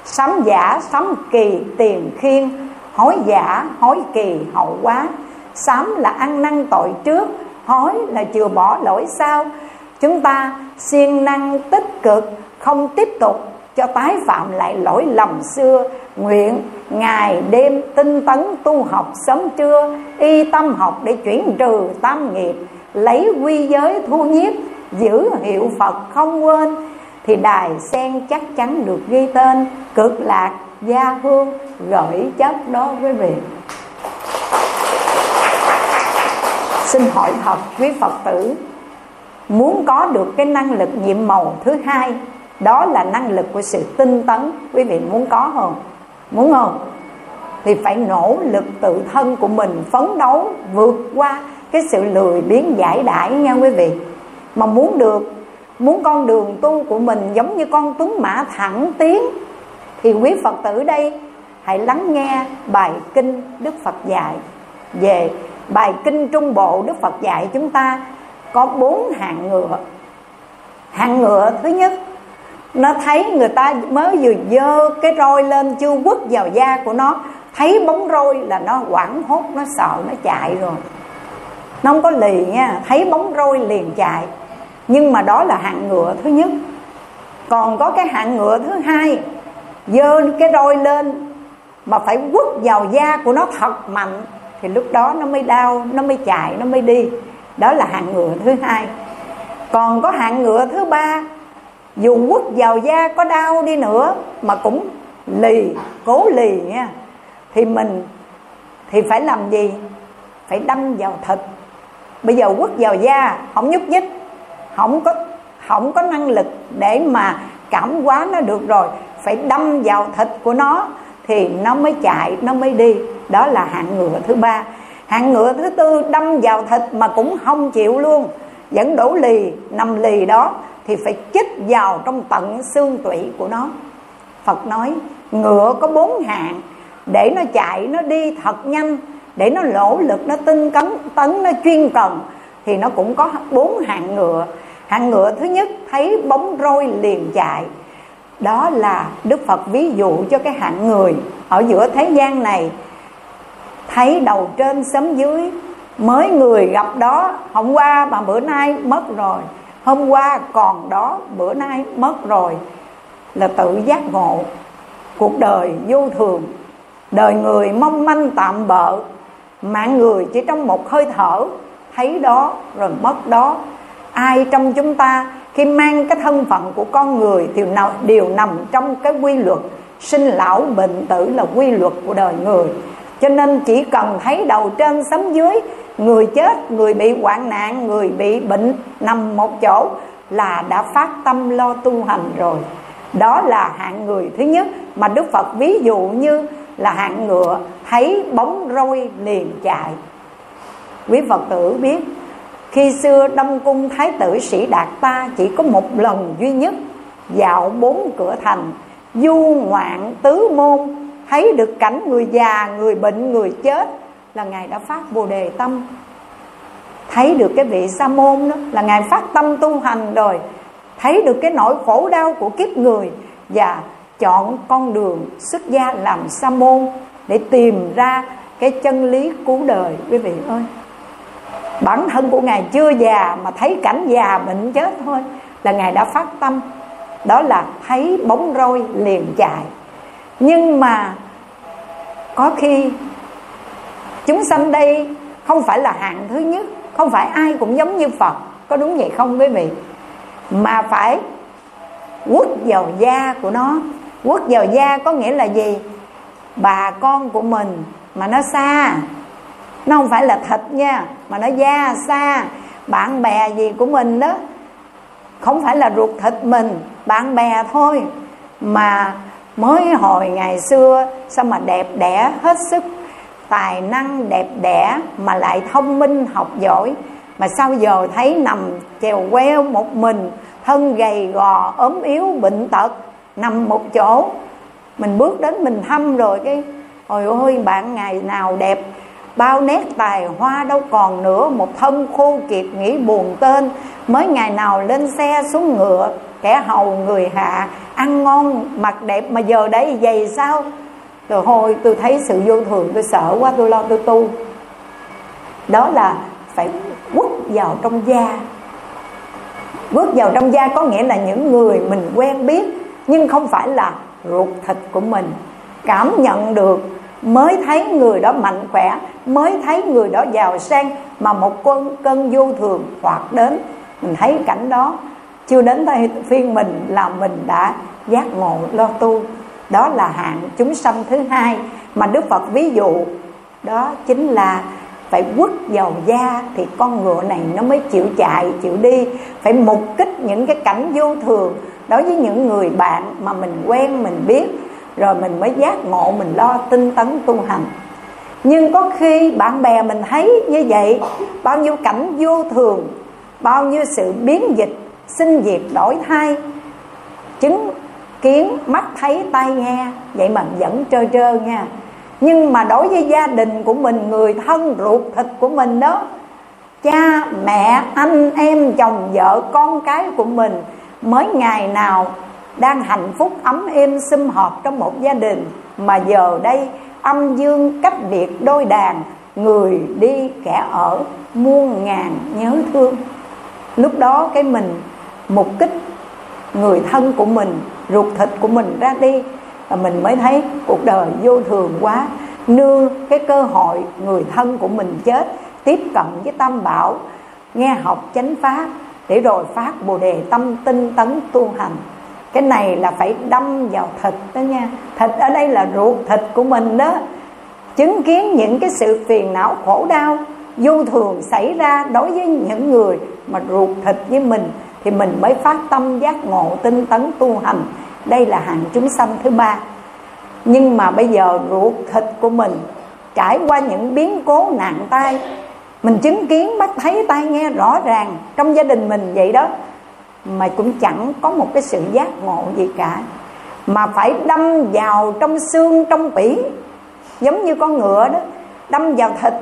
Sám giả sám kỳ, tiền khiên. Hối giả, hối kỳ, hậu quá. Sám là ăn năn tội trước, hối là chừa bỏ lỗi sau. Chúng ta siêng năng tích cực, không tiếp tục cho tái phạm lại lỗi lầm xưa. Nguyện ngày đêm tinh tấn tu học sớm trưa, y tâm học để chuyển trừ tam nghiệp, lấy quy giới thu nhiếp, giữ hiệu phật không quên thì đài sen chắc chắn được ghi tên, cực lạc, gia hương gửi chất đó quý vị. Xin hỏi thật quý phật tử, muốn có được cái năng lực nhiệm màu thứ hai, đó là năng lực của sự tinh tấn, quý vị muốn có không? Muốn không? Thì phải nỗ lực tự thân của mình phấn đấu vượt qua cái sự lười biếng giải đãi nha quý vị. Mà muốn được muốn con đường tu của mình giống như con tuấn mã thẳng tiến, thì quý phật tử đây, hãy lắng nghe bài kinh đức phật dạy. Về bài kinh trung bộ đức phật dạy chúng ta có bốn hạng ngựa. Hạng ngựa thứ nhất, nó thấy người ta mới vừa dơ cái roi lên chưa quất vào da của nó, thấy bóng roi là nó quảng hốt, nó sợ, nó chạy rồi. Nó không có lì nha, thấy bóng roi liền chạy nhưng mà đó là hạng ngựa thứ nhất. Còn có cái hạng ngựa thứ hai, dơ cái roi lên mà phải quất vào da của nó thật mạnh, thì lúc đó nó mới đau, nó mới chạy, nó mới đi. Đó là hạng ngựa thứ hai. Còn có hạng ngựa thứ ba, dù quất vào da có đau đi nữa mà cũng lì, cố lì nha. Thì mình thì phải làm gì? Phải đâm vào thịt. Bây giờ quất vào da, không nhúc nhích không có không có năng lực để mà cảm hóa nó được rồi. Phải đâm vào thịt của nó thì nó mới chạy, nó mới đi. Đó là hạng ngựa thứ ba. Hạng ngựa thứ tư, đâm vào thịt mà cũng không chịu luôn. Vẫn đổ lì, nằm lì đó thì phải chích vào trong tận xương tủy của nó. Phật nói, ngựa có bốn hạng. Để nó chạy, nó đi thật nhanh. Để nó lỗ lực, nó tinh cấn, tấn, nó chuyên cần thì nó cũng có bốn hạng ngựa. Hạng ngựa thứ nhất, thấy bóng roi liền chạy. Đó là đức phật ví dụ cho cái hạng người ở giữa thế gian này. Thấy đầu trên sấm dưới, mới người gặp đó, hôm qua mà bữa nay mất rồi, hôm qua còn đó, bữa nay mất rồi, là tự giác ngộ. Cuộc đời vô thường, đời người mong manh tạm bợ, mạng người chỉ trong một hơi thở thấy đó rồi mất đó. Ai trong chúng ta khi mang cái thân phận của con người thì nào đều nằm trong cái quy luật sinh lão bệnh tử là quy luật của đời người. Cho nên chỉ cần thấy đầu trên sấm dưới, người chết, người bị hoạn nạn, người bị bệnh nằm một chỗ là đã phát tâm lo tu hành rồi. Đó là hạng người thứ nhất mà đức phật ví dụ như là hạng ngựa thấy bóng roi liền chạy quý phật tử biết, khi xưa đông cung thái tử sĩ đạt ta chỉ có một lần duy nhất dạo bốn cửa thành, du ngoạn tứ môn, thấy được cảnh người già, người bệnh, người chết, là ngài đã phát bồ đề tâm. Thấy được cái vị sa môn đó, là ngài phát tâm tu hành rồi. Thấy được cái nỗi khổ đau của kiếp người và chọn con đường xuất gia làm sa môn để tìm ra cái chân lý cứu đời. Quý vị ơi bản thân của ngài chưa già mà thấy cảnh già bệnh chết thôi là ngài đã phát tâm. Đó là thấy bóng roi liền chạy. Nhưng mà có khi chúng sanh đây không phải là hạng thứ nhất, không phải ai cũng giống như phật. Có đúng vậy không quý vị? Mà phải quất vào da của nó. Quất vào da có nghĩa là gì? Bà con của mình mà nó xa nó không phải là thịt nha, mà nó da xa. Bạn bè gì của mình đó, không phải là ruột thịt mình, bạn bè thôi. Mà mới hồi ngày xưa, sao mà đẹp đẽ hết sức, tài năng đẹp đẽ mà lại thông minh, học giỏi. Mà sao giờ thấy nằm chèo queo một mình, thân gầy gò, ốm yếu, bệnh tật, nằm một chỗ. Mình bước đến mình thăm rồi cái, ôi ôi, bạn ngày nào đẹp bao nét tài hoa đâu còn nữa, một thân khô kiệt nghĩ buồn tên. Mới ngày nào lên xe xuống ngựa, kẻ hầu người hạ, ăn ngon, mặc đẹp mà giờ đấy dày sao? Rồi hồi tôi thấy sự vô thường, tôi sợ quá, tôi lo tôi tu. Đó là phải quất vào trong da quất vào trong da có nghĩa là những người mình quen biết, nhưng không phải là ruột thịt của mình. Cảm nhận được, mới thấy người đó mạnh khỏe mới thấy người đó giàu sang mà một cơn cơn vô thường hoặc đến. Mình thấy cảnh đó, chưa đến tay phiên mình là mình đã giác ngộ lo tu. Đó là hạng chúng sanh thứ hai mà đức phật ví dụ. Đó chính là phải quất vào da thì con ngựa này nó mới chịu chạy, chịu đi. Phải mục kích những cái cảnh vô thường đối với những người bạn mà mình quen, mình biết. Rồi mình mới giác ngộ, mình lo tinh tấn tu hành nhưng có khi bạn bè mình thấy như vậy, bao nhiêu cảnh vô thường, bao nhiêu sự biến dịch, sinh diệt, đổi thay, chứng kiến, mắt thấy, tai nghe, vậy mà vẫn trơ trơ nha. Nhưng mà đối với gia đình của mình, người thân ruột thịt của mình đó, cha, mẹ, anh em, chồng, vợ, con cái của mình, mới ngày nào đang hạnh phúc, ấm êm, sum họp trong một gia đình, mà giờ đây âm dương cách biệt đôi đàn, người đi kẻ ở, muôn ngàn nhớ thương. Lúc đó cái mình mục kích, người thân của mình, ruột thịt của mình ra đi, và mình mới thấy cuộc đời vô thường quá, nương cái cơ hội người thân của mình chết, tiếp cận với tam bảo, nghe học chánh pháp, để rồi phát bồ đề tâm tinh tấn tu hành cái này là phải đâm vào thịt đó nha. Thịt ở đây là ruột thịt của mình đó. Chứng kiến những cái sự phiền não khổ đau vô thường xảy ra đối với những người mà ruột thịt với mình, thì mình mới phát tâm giác ngộ tinh tấn tu hành. Đây là hạng chúng sanh thứ ba. Nhưng mà bây giờ ruột thịt của mình trải qua những biến cố nạn tai, mình chứng kiến bắt thấy tai nghe rõ ràng trong gia đình mình vậy đó mà cũng chẳng có một cái sự giác ngộ gì cả mà phải đâm vào trong xương trong bỉ, giống như con ngựa đó đâm vào thịt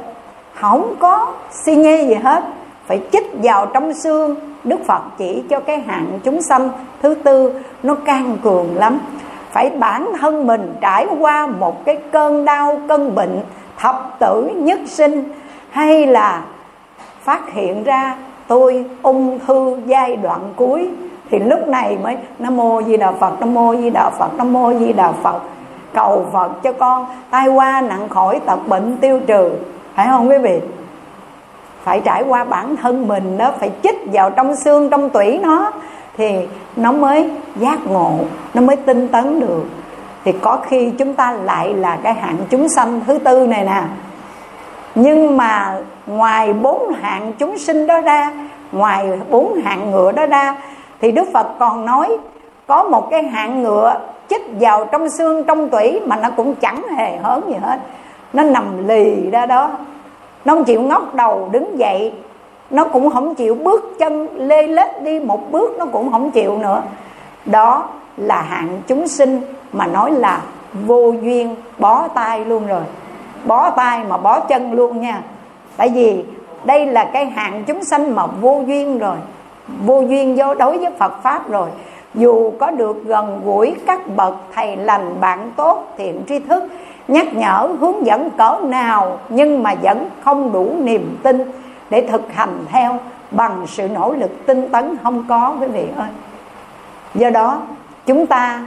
không có suy nghĩ gì hết phải chích vào trong xương. Đức phật chỉ cho cái hạng chúng sanh thứ tư nó can cường lắm. Phải bản thân mình trải qua một cái cơn đau cơn bệnh thập tử nhất sinh hay là phát hiện ra tôi ung thư giai đoạn cuối. Thì lúc này mới, nam mô di đà phật, nam mô di đà phật, nam mô di đà phật. Cầu phật cho con, tai qua nặng khỏi tật bệnh tiêu trừ. Phải không quý vị? Phải trải qua bản thân mình đó, phải chích vào trong xương, trong tủy nó, thì nó mới giác ngộ, nó mới tinh tấn được. Thì có khi chúng ta lại là cái hạng chúng sanh thứ tư này nè nhưng mà ngoài bốn hạng chúng sinh đó ra, ngoài bốn hạng ngựa đó ra, thì đức phật còn nói, có một cái hạng ngựa chích vào trong xương trong tủy mà nó cũng chẳng hề hớn gì hết. Nó nằm lì ra đó. Nó không chịu ngóc đầu đứng dậy. Nó cũng không chịu bước chân lê lết đi một bước, nó cũng không chịu nữa. Đó là hạng chúng sinh mà nói là vô duyên, bó tay luôn rồi bó tay mà bó chân luôn nha. Tại vì đây là cái hạng chúng sanh mà vô duyên rồi. Vô duyên vô đối với phật pháp rồi. Dù có được gần gũi các bậc thầy lành bạn tốt, thiện tri thức, nhắc nhở, hướng dẫn cỡ nào, nhưng mà vẫn không đủ niềm tin để thực hành theo bằng sự nỗ lực tinh tấn không có, quý vị ơi. Do đó, chúng ta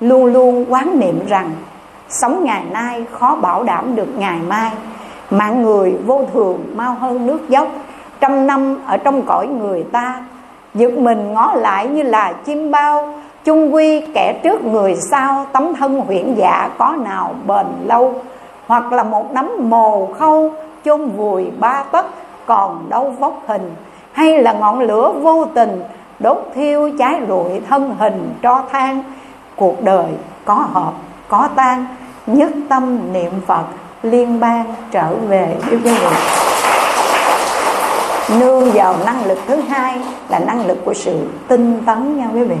luôn luôn quán niệm rằng sống ngày nay khó bảo đảm được ngày mai mạng người vô thường mau hơn nước dốc. Trăm năm ở trong cõi người ta giật mình ngó lại như là chim bao. Chung quy kẻ trước người sau, tấm thân huyễn dạ có nào bền lâu? Hoặc là một nắm mồ khâu, chôn vùi ba tấc, còn đâu vóc hình? Hay là ngọn lửa vô tình, đốt thiêu cháy rụi thân hình cho than? Cuộc đời có hợp có tan nhất tâm niệm phật, liên bang trở về yêu quý vị nương vào năng lực thứ hai là năng lực của sự tinh tấn nha quý vị.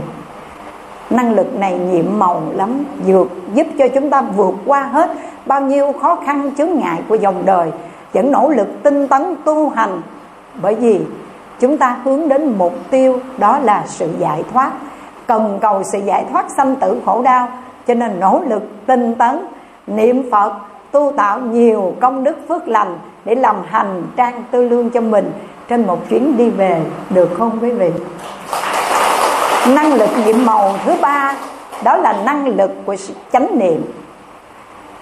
Năng lực này nhiệm màu lắm, vượt, giúp cho chúng ta vượt qua hết bao nhiêu khó khăn chướng ngại của dòng đời, vẫn nỗ lực tinh tấn tu hành. Bởi vì chúng ta hướng đến mục tiêu, đó là sự giải thoát. Cần cầu sự giải thoát sanh tử khổ đau cho nên nỗ lực tinh tấn, niệm phật, tu tạo nhiều công đức phước lành để làm hành trang tư lương cho mình trên một chuyến đi về, được không quý vị? Năng lực nhiệm màu thứ ba, đó là năng lực của chánh niệm.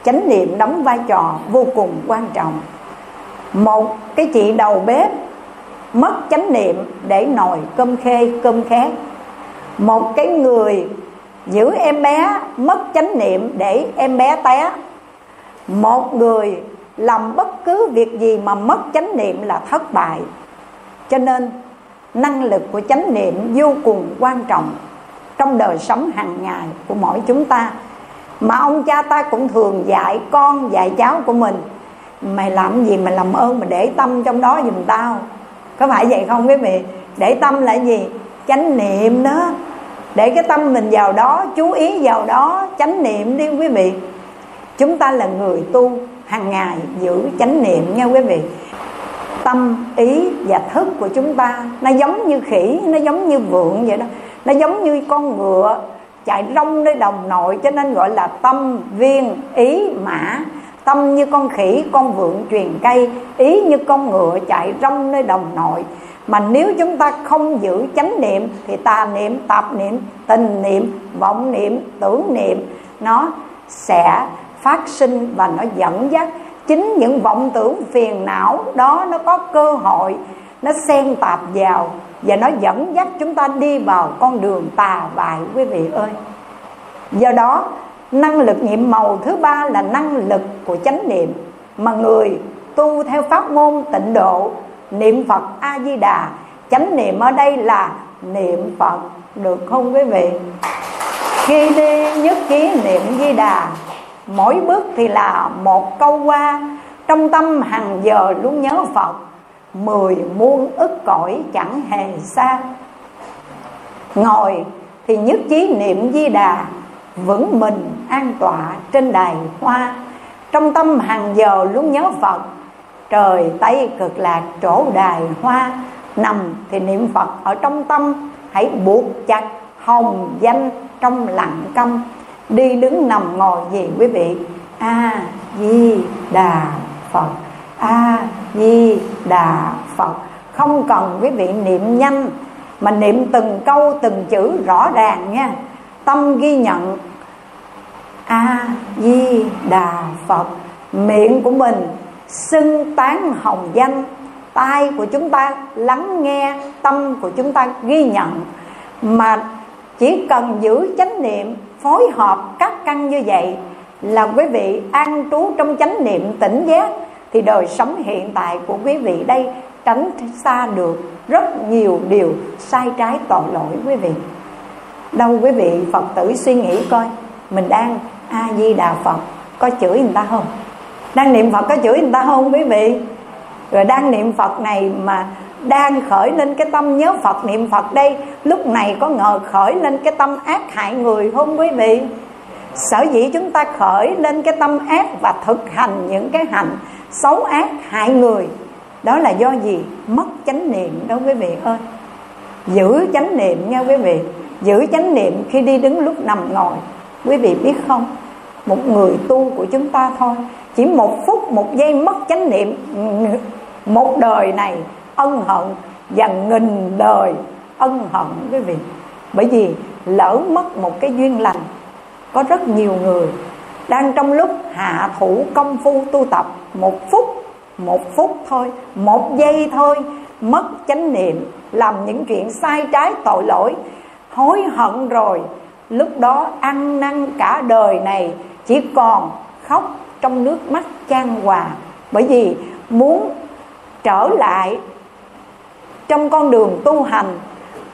Chánh niệm đóng vai trò vô cùng quan trọng. Một cái chị đầu bếp mất chánh niệm để nồi cơm khê, cơm khét. Một cái người giữ em bé mất chánh niệm để em bé té. Một người làm bất cứ việc gì mà mất chánh niệm là thất bại. Cho nên, năng lực của chánh niệm vô cùng quan trọng trong đời sống hàng ngày của mỗi chúng ta. Mà ông cha ta cũng thường dạy con, dạy cháu của mình, mày làm gì mày làm ơn mà để tâm trong đó giùm tao? Có phải vậy không quý vị? Để tâm là gì? Chánh niệm đó để cái tâm mình vào đó, chú ý vào đó, chánh niệm đi quý vị. Chúng ta là người tu, hàng ngày giữ chánh niệm nha quý vị. Tâm, ý và thức của chúng ta, nó giống như khỉ, nó giống như vượn vậy đó. Nó giống như con ngựa chạy rong nơi đồng nội, cho nên gọi là tâm viên, ý, mã. Tâm như con khỉ, con vượn truyền cây, ý như con ngựa chạy rong nơi đồng nội mà nếu chúng ta không giữ chánh niệm thì tà niệm, tạp niệm, tình niệm, vọng niệm, tưởng niệm, nó sẽ phát sinh và nó dẫn dắt. Chính những vọng tưởng phiền não đó nó có cơ hội, nó xen tạp vào và nó dẫn dắt chúng ta đi vào con đường tà bại, quý vị ơi. Do đó, năng lực nhiệm màu thứ ba là năng lực của chánh niệm. Mà người tu theo pháp môn tịnh độ niệm phật a di đà chánh niệm ở đây là niệm phật, được không quý vị? Khi đi nhất trí niệm di đà mỗi bước thì là một câu qua. Trong tâm hàng giờ luôn nhớ phật, mười muôn ức cõi chẳng hề xa. Ngồi thì nhất trí niệm di đà vững mình an tọa trên đài hoa. Trong tâm hàng giờ luôn nhớ phật trời tây cực lạc chỗ đài hoa, nằm thì niệm phật ở trong tâm. Hãy buộc chặt hồng danh trong lặng câm. Đi đứng nằm ngồi gì quý vị? A di đà phật. A di đà phật. Không cần quý vị niệm nhanh, mà niệm từng câu, từng chữ rõ ràng nha. Tâm ghi nhận. A di đà phật. Miệng của mình xưng tán hồng danh. Tai của chúng ta lắng nghe, tâm của chúng ta ghi nhận. Mà chỉ cần giữ chánh niệm, phối hợp các căn như vậy là quý vị an trú trong chánh niệm tỉnh giác, thì đời sống hiện tại của quý vị đây tránh xa được rất nhiều điều sai trái tội lỗi quý vị. Đâu quý vị phật tử suy nghĩ coi, mình đang a di đà phật, có chửi người ta không? Đang niệm phật có chửi người ta không quý vị? Rồi đang niệm phật này mà đang khởi lên cái tâm nhớ phật, niệm phật đây, lúc này có ngờ khởi lên cái tâm ác hại người không quý vị? Sở dĩ chúng ta khởi lên cái tâm ác và thực hành những cái hành xấu ác hại người, đó là do gì? Mất chánh niệm, đó quý vị ơi. Giữ chánh niệm nha quý vị. Giữ chánh niệm khi đi đứng lúc nằm ngồi. Quý vị biết không? Một người tu của chúng ta thôi chỉ một phút, một giây mất chánh niệm. Một đời này ân hận và nghìn đời ân hận, quý vị. Bởi vì lỡ mất một cái duyên lành, có rất nhiều người đang trong lúc hạ thủ công phu tu tập. Một phút một phút thôi, một giây thôi, mất chánh niệm, làm những chuyện sai trái tội lỗi, hối hận rồi. Lúc đó ăn năn cả đời này chỉ còn khóc trong nước mắt chan hòa. Bởi vì muốn trở lại trong con đường tu hành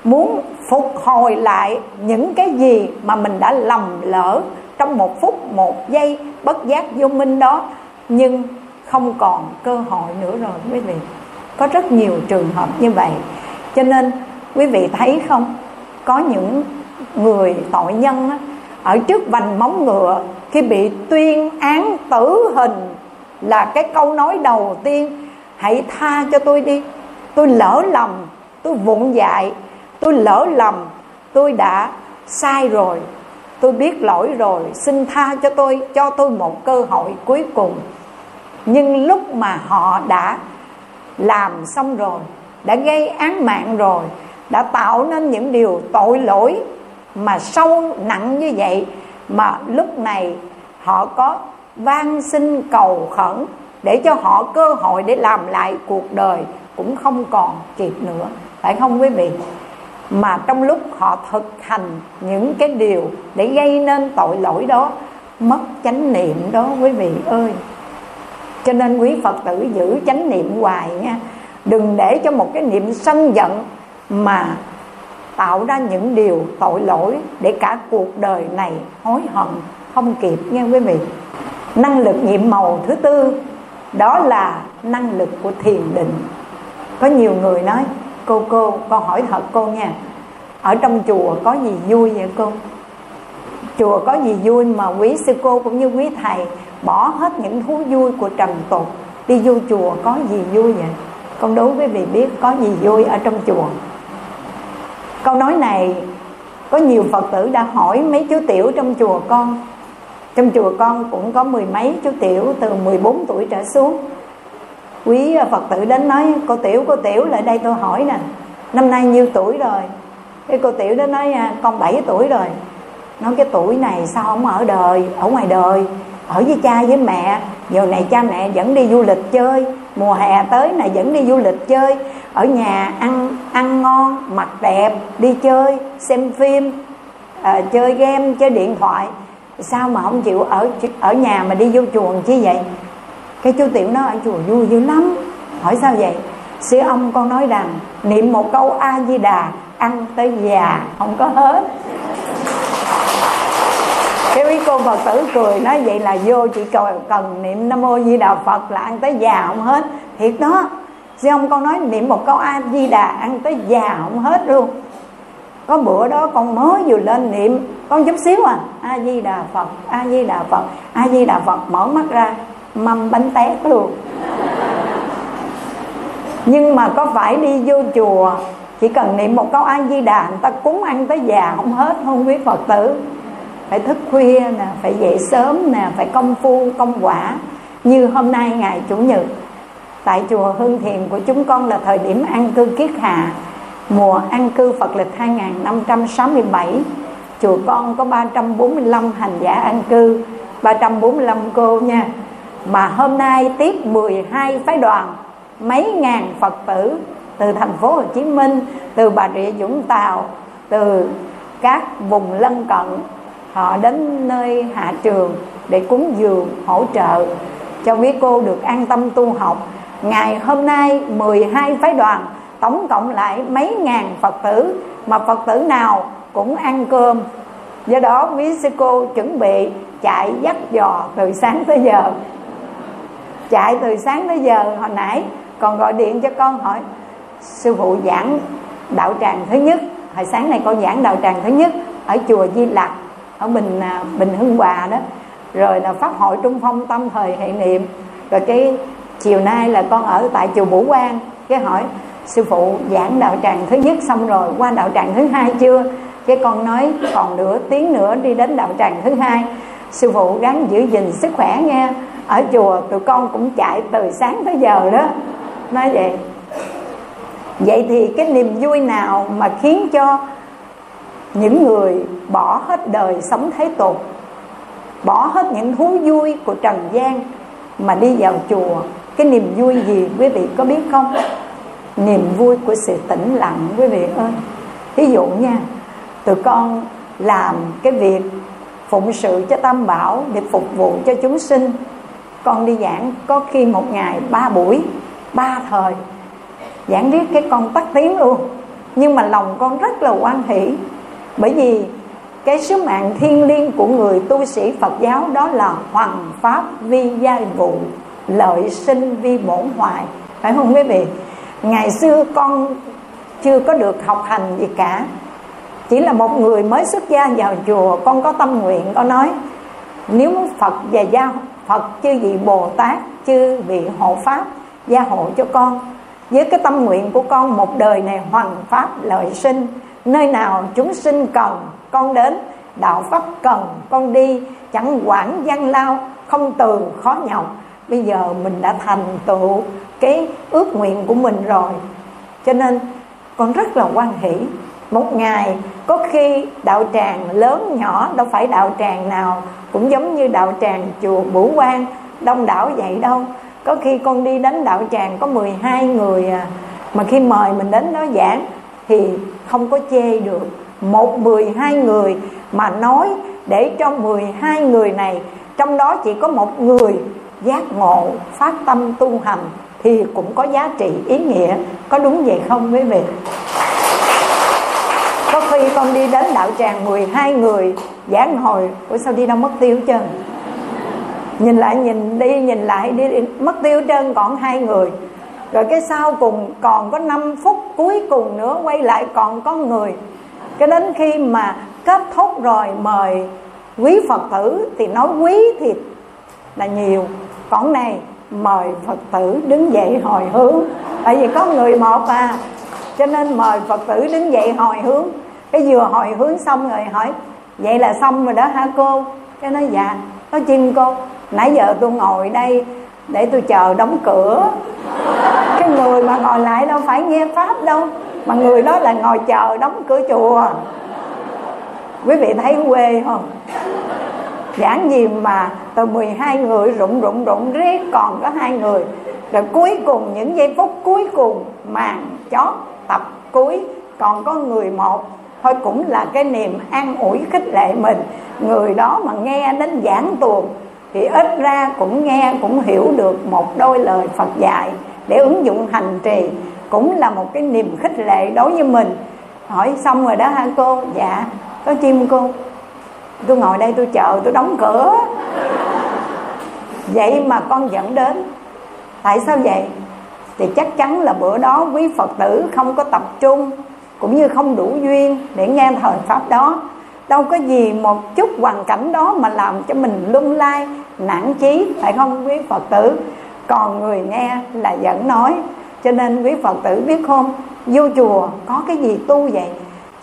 muốn phục hồi lại những cái gì mà mình đã lầm lỡ trong một phút một giây bất giác vô minh đó nhưng không còn cơ hội nữa rồi quý vị. Có rất nhiều trường hợp như vậy. Cho nên quý vị thấy không? Có những người tội nhân á, ở trước vành móng ngựa khi bị tuyên án tử hình là cái câu nói đầu tiên, hãy tha cho tôi đi. Tôi lỡ lầm, tôi vụng dại, tôi lỡ lầm, tôi đã sai rồi, tôi biết lỗi rồi, xin tha cho tôi cho tôi một cơ hội cuối cùng. Nhưng lúc mà họ đã làm xong rồi, đã gây án mạng rồi, đã tạo nên những điều tội lỗi mà sâu nặng như vậy mà lúc này họ có van xin cầu khẩn để cho họ cơ hội để làm lại cuộc đời cũng không còn kịp nữa. Phải không quý vị? Mà trong lúc họ thực hành những cái điều để gây nên tội lỗi đó, mất chánh niệm đó quý vị ơi. Cho nên quý phật tử giữ chánh niệm hoài nha. Đừng để cho một cái niệm sân giận mà tạo ra những điều tội lỗi để cả cuộc đời này hối hận, không kịp nha quý vị. Năng lực nhiệm màu thứ tư, đó là năng lực của thiền định. Có nhiều người nói, cô cô con hỏi thật cô nha, ở trong chùa có gì vui vậy cô? Chùa có gì vui mà quý sư cô cũng như quý thầy bỏ hết những thú vui của trần tục, đi vô chùa có gì vui vậy? Con đố quý vị biết có gì vui ở trong chùa câu nói này, có nhiều phật tử đã hỏi mấy chú tiểu trong chùa con. Trong chùa con cũng có mười mấy chú tiểu từ 14 tuổi trở xuống. Quý phật tử đến nói, cô tiểu cô tiểu, lại đây tôi hỏi nè. Năm nay nhiêu tuổi rồi? Cái cô tiểu đó nói à, con 7 tuổi rồi. Nói, cái tuổi này sao không ở đời, ở ngoài đời, ở với cha với mẹ. Giờ này cha mẹ vẫn đi du lịch chơi, mùa hè tới này vẫn đi du lịch chơi ở nhà ăn ăn ngon mặc đẹp đi chơi xem phim à, chơi game chơi điện thoại. Sao mà không chịu ở ở nhà mà đi vô chùa chi vậy? Cái chú tiểu nó ở chùa vui dữ lắm. Hỏi sao vậy? Sư ông con nói rằng niệm một câu a di đà ăn tới già không có hết. Cái quý cô phật tử cười nói vậy là vô chỉ cần, cần niệm nam mô di đà phật là ăn tới già không hết. Thiệt đó sư ông con nói niệm một câu a di đà ăn tới già không hết luôn. Có bữa đó con mới vừa lên niệm, con chút xíu à. A di đà phật a di đà phật a di đà phật, mở mắt ra, mâm bánh tét luôn. Nhưng mà có phải đi vô chùa, chỉ cần niệm một câu a di đà người ta cúng ăn tới già không hết, không quý phật tử. Phải thức khuya nè, phải dậy sớm nè, phải công phu, công quả. Như hôm nay ngày chủ nhật tại chùa Hương Thiền của chúng con là thời điểm an cư kiết hạ. Mùa an cư Phật lịch 2567 chùa con có 345 hành giả an cư 345 cô nha. Mà hôm nay tiếp 12 phái đoàn, mấy ngàn Phật tử từ thành phố Hồ Chí Minh, từ Bà Rịa Vũng Tàu, từ các vùng lân cận, họ đến nơi hạ trường để cúng dường hỗ trợ cho quý cô được an tâm tu học ngày hôm nay 12 phái đoàn, tổng cộng lại mấy ngàn Phật tử, mà Phật tử nào cũng ăn cơm. Do đó, quý sư cô chuẩn bị chạy dắt dò từ sáng tới giờ. Chạy từ sáng tới giờ, hồi nãy còn gọi điện cho con hỏi, sư phụ giảng đạo tràng thứ nhất, hồi sáng nay con giảng đạo tràng thứ nhất ở chùa Di Lặc, ở Bình à, Bình Hưng Hòa đó. Rồi là pháp hội Trung Phong tâm thời hệ niệm, rồi cái chiều nay là con ở tại chùa Bủ Quang. Cái hỏi, sư phụ, giảng đạo tràng thứ nhất xong rồi, qua đạo tràng thứ hai chưa? Cái con nói, còn nửa tiếng nữa đi đến đạo tràng thứ hai. Sư phụ gắng giữ gìn sức khỏe nghe ở chùa, tụi con cũng chạy từ sáng tới giờ đó. Nói vậy. Vậy thì cái niềm vui nào mà khiến cho những người bỏ hết đời sống thế tục, bỏ hết những thú vui của trần gian mà đi vào chùa cái niềm vui gì quý vị có biết không? Niềm vui của sự tĩnh lặng, quý vị ơi. Thí dụ nha, tụi con làm cái việc phụng sự cho tam bảo để phục vụ cho chúng sinh. Con đi giảng có khi một ngày ba buổi, ba thời. Giảng riết cái con tắt tiếng luôn. Nhưng mà lòng con rất là quan hỷ. Bởi vì cái sứ mạng thiêng liêng của người tu sĩ Phật giáo đó là hoàng pháp vi giai vụ lợi sinh vi bổn hoài phải không quý vị? Ngày xưa con chưa có được học hành gì cả. Chỉ là một người mới xuất gia vào chùa, con có tâm nguyện, con nói, nếu Phật và gia, Phật chư vị Bồ Tát, chư vị hộ pháp, gia hộ cho con, với cái tâm nguyện của con một đời này hoàn pháp lợi sinh, nơi nào chúng sinh cần, con đến, đạo pháp cần, con đi, chẳng quản gian lao, không từ, khó nhọc bây giờ mình đã thành tựu cái ước nguyện của mình rồi. Cho nên con rất là quan hỷ. Một ngày có khi đạo tràng lớn nhỏ, đâu phải đạo tràng nào cũng giống như đạo tràng chùa Bửu Quang, đông đảo vậy đâu. Có khi con đi đến đạo tràng có 12 người à mà khi mời mình đến đó giảng thì không có chê được. Một mười hai người mà nói để trong 12 người này, trong đó chỉ có một người giác ngộ, phát tâm tu hành thì cũng có giá trị, ý nghĩa. Có đúng vậy không quý vị? Có khi con đi đến đạo tràng 12 người, giảng hồi, ủa, sao đi đâu mất tiêu chân nhìn lại, nhìn đi, nhìn lại, đi mất tiêu trơn còn hai người. Rồi cái sau cùng còn có 5 phút cuối cùng nữa quay lại còn có người. Cái đến khi mà kết thúc rồi mời quý phật tử thì nói quý thì là nhiều còn này mời phật tử đứng dậy hồi hướng. Tại vì có người một à. Cho nên mời phật tử đứng dậy hồi hướng. Cái vừa hồi hướng xong rồi hỏi, vậy là xong rồi đó hả cô? Cái nói dạ. Nó chim cô, nãy giờ tôi ngồi đây để tôi chờ đóng cửa. Cái người mà ngồi lại đâu phải nghe pháp đâu, mà người đó là ngồi chờ đóng cửa chùa. Quý vị thấy quê không? Giảng gì mà từ 12 người rụng rụng rụng riết còn có hai người. Rồi cuối cùng, những giây phút cuối cùng màn chót tập cuối, còn có người một. Thôi cũng là cái niềm an ủi khích lệ mình. Người đó mà nghe đến giảng tuồng, thì ít ra cũng nghe, cũng hiểu được một đôi lời Phật dạy để ứng dụng hành trì. Cũng là một cái niềm khích lệ đối với mình. Hỏi xong rồi đó hả cô? Dạ. Có chim cô? Tôi ngồi đây tôi chờ, tôi đóng cửa. Vậy mà con dẫn đến. Tại sao vậy? Thì chắc chắn là bữa đó quý phật tử không có tập trung, cũng như không đủ duyên để nghe thời pháp đó. Đâu có gì một chút hoàn cảnh đó mà làm cho mình lung lay nản chí, phải không quý phật tử? Còn người nghe là vẫn nói. Cho nên quý phật tử biết không? Vô chùa có cái gì tu vậy?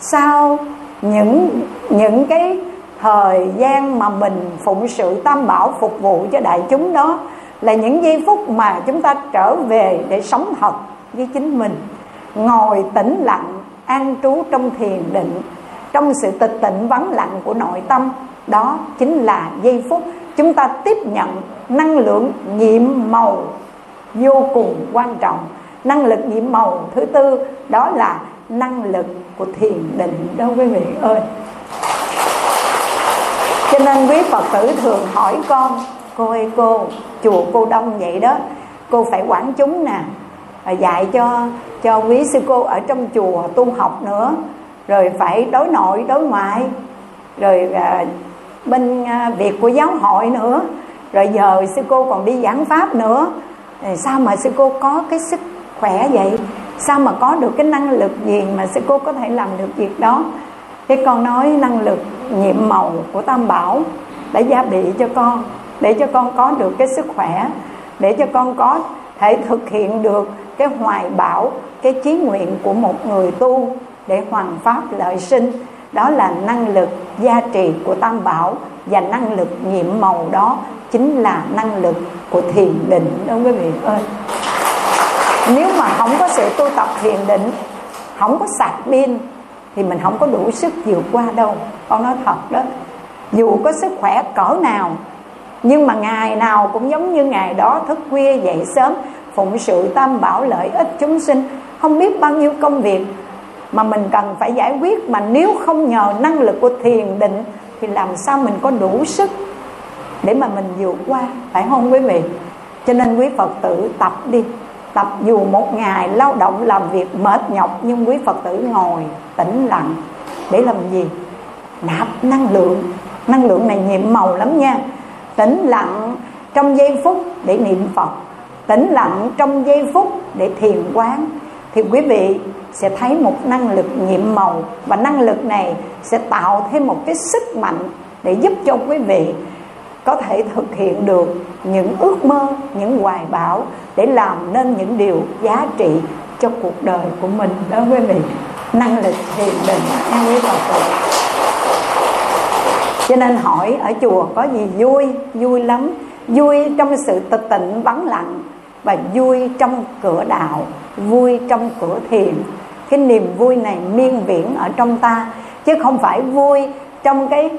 Sao những những cái thời gian mà mình phụng sự tam bảo phục vụ cho đại chúng đó là những giây phút mà chúng ta trở về để sống thật với chính mình, ngồi tĩnh lặng, an trú trong thiền định, trong sự tịch tịnh vắng lặng của nội tâm. Đó chính là giây phút chúng ta tiếp nhận năng lượng nhiệm màu vô cùng quan trọng. Năng lực nhiệm màu thứ tư đó là năng lực của thiền định đó quý vị ơi cho nên quý phật tử thường hỏi con cô ơi cô chùa cô đông vậy đó cô phải quản chúng nè và dạy cho cho quý sư cô ở trong chùa tu học nữa rồi phải đối nội đối ngoại rồi à, bên à, việc của giáo hội nữa rồi giờ sư cô còn đi giảng pháp nữa. Thì sao mà sư cô có cái sức khỏe vậy? Sao mà có được cái năng lực gì mà sư cô có thể làm được việc đó? Thế con nói năng lực nhiệm màu của tam bảo đã gia bị cho con, để cho con có được cái sức khỏe, để cho con có thể thực hiện được cái hoài bão cái chí nguyện của một người tu để hoàn pháp lợi sinh. Đó là năng lực gia trì của tam bảo và năng lực nhiệm màu đó chính là năng lực của thiền định đó quý vị ơi? Nếu mà không có sự tu tập thiền định, không có sạc pin thì mình không có đủ sức vượt qua đâu. Con nói thật đó, dù có sức khỏe cỡ nào, nhưng mà ngày nào cũng giống như ngày đó, thức khuya dậy sớm, phụng sự tam bảo lợi ích chúng sinh. Không biết bao nhiêu công việc mà mình cần phải giải quyết, mà nếu không nhờ năng lực của thiền định thì làm sao mình có đủ sức để mà mình vượt qua, phải không quý vị? Cho nên quý phật tử tập đi tập dù một ngày, lao động, làm việc mệt nhọc, nhưng quý phật tử ngồi tĩnh lặng. Để làm gì? Nạp năng lượng. Năng lượng này nhiệm màu lắm nha. Tĩnh lặng trong giây phút để niệm phật. Tĩnh lặng trong giây phút để thiền quán. Thì quý vị sẽ thấy một năng lực nhiệm màu. Và năng lực này sẽ tạo thêm một cái sức mạnh để giúp cho quý vị có thể thực hiện được những ước mơ, những hoài bão để làm nên những điều giá trị cho cuộc đời của mình. Đó quý vị, năng lực thiền định an quý phật tử cho nên hỏi ở chùa có gì vui vui lắm. Vui trong sự tịch tịnh vắng lặng và vui trong cửa đạo, vui trong cửa thiền. Cái niềm vui này miên viễn ở trong ta, chứ không phải vui trong cái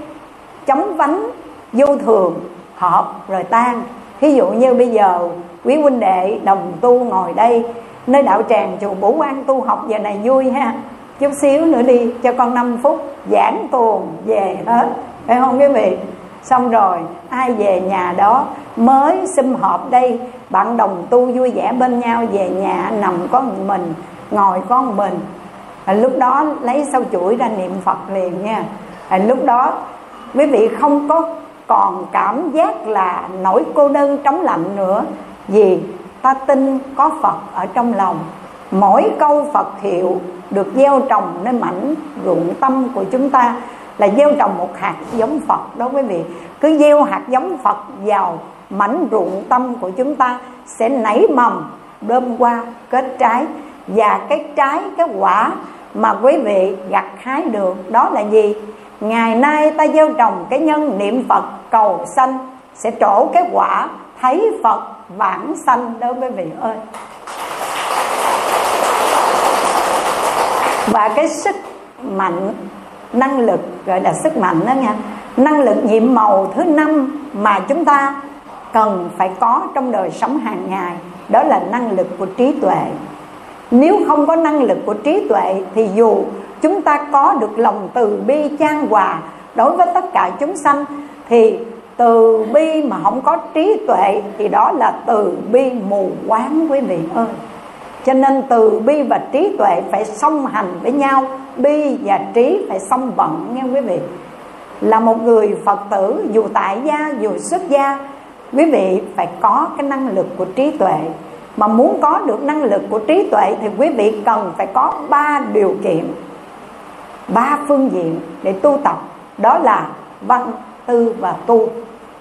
chóng vánh vô thường hợp rồi tan. Thí dụ như bây giờ quý huynh đệ đồng tu ngồi đây nơi đạo tràng chùa Bổ quan tu học giờ này vui ha. Chút xíu nữa đi cho con 5 phút giảng tuồng về hết. Phải không quý vị? Xong rồi ai về nhà đó mới xâm họp đây bạn đồng tu vui vẻ bên nhau về nhà nằm có một mình ngồi có một mình. À, lúc đó lấy sau chuỗi ra niệm phật liền nha. À, lúc đó quý vị không có còn cảm giác là nỗi cô đơn trống lạnh nữa. Vì ta tin có phật ở trong lòng. Mỗi câu phật hiệu được gieo trồng nơi mảnh ruộng tâm của chúng ta là gieo trồng một hạt giống Phật đó quý vị. Cứ gieo hạt giống Phật vào mảnh ruộng tâm của chúng ta sẽ nảy mầm, đơm qua kết trái. Và cái trái, cái quả mà quý vị gặt hái được đó là gì? Ngày nay ta gieo trồng cái nhân niệm Phật cầu sanh, sẽ trổ cái quả thấy Phật vãng sanh đó quý vị ơi. Và cái sức mạnh, năng lực, gọi là sức mạnh đó nha, năng lực nhiệm màu thứ năm mà chúng ta cần phải có trong đời sống hàng ngày, đó là năng lực của trí tuệ. Nếu không có năng lực của trí tuệ thì dù chúng ta có được lòng từ bi chan hòa đối với tất cả chúng sanh, thì từ bi mà không có trí tuệ thì đó là từ bi mù quáng quý vị ơi. Cho nên từ bi và trí tuệ phải song hành với nhau, bi và trí phải song vận nghe quý vị. Là một người phật tử, dù tại gia, dù xuất gia, quý vị phải có cái năng lực của trí tuệ. Mà muốn có được năng lực của trí tuệ thì quý vị cần phải có ba điều kiện ba phương diện để tu tập. Đó là văn tư và tu.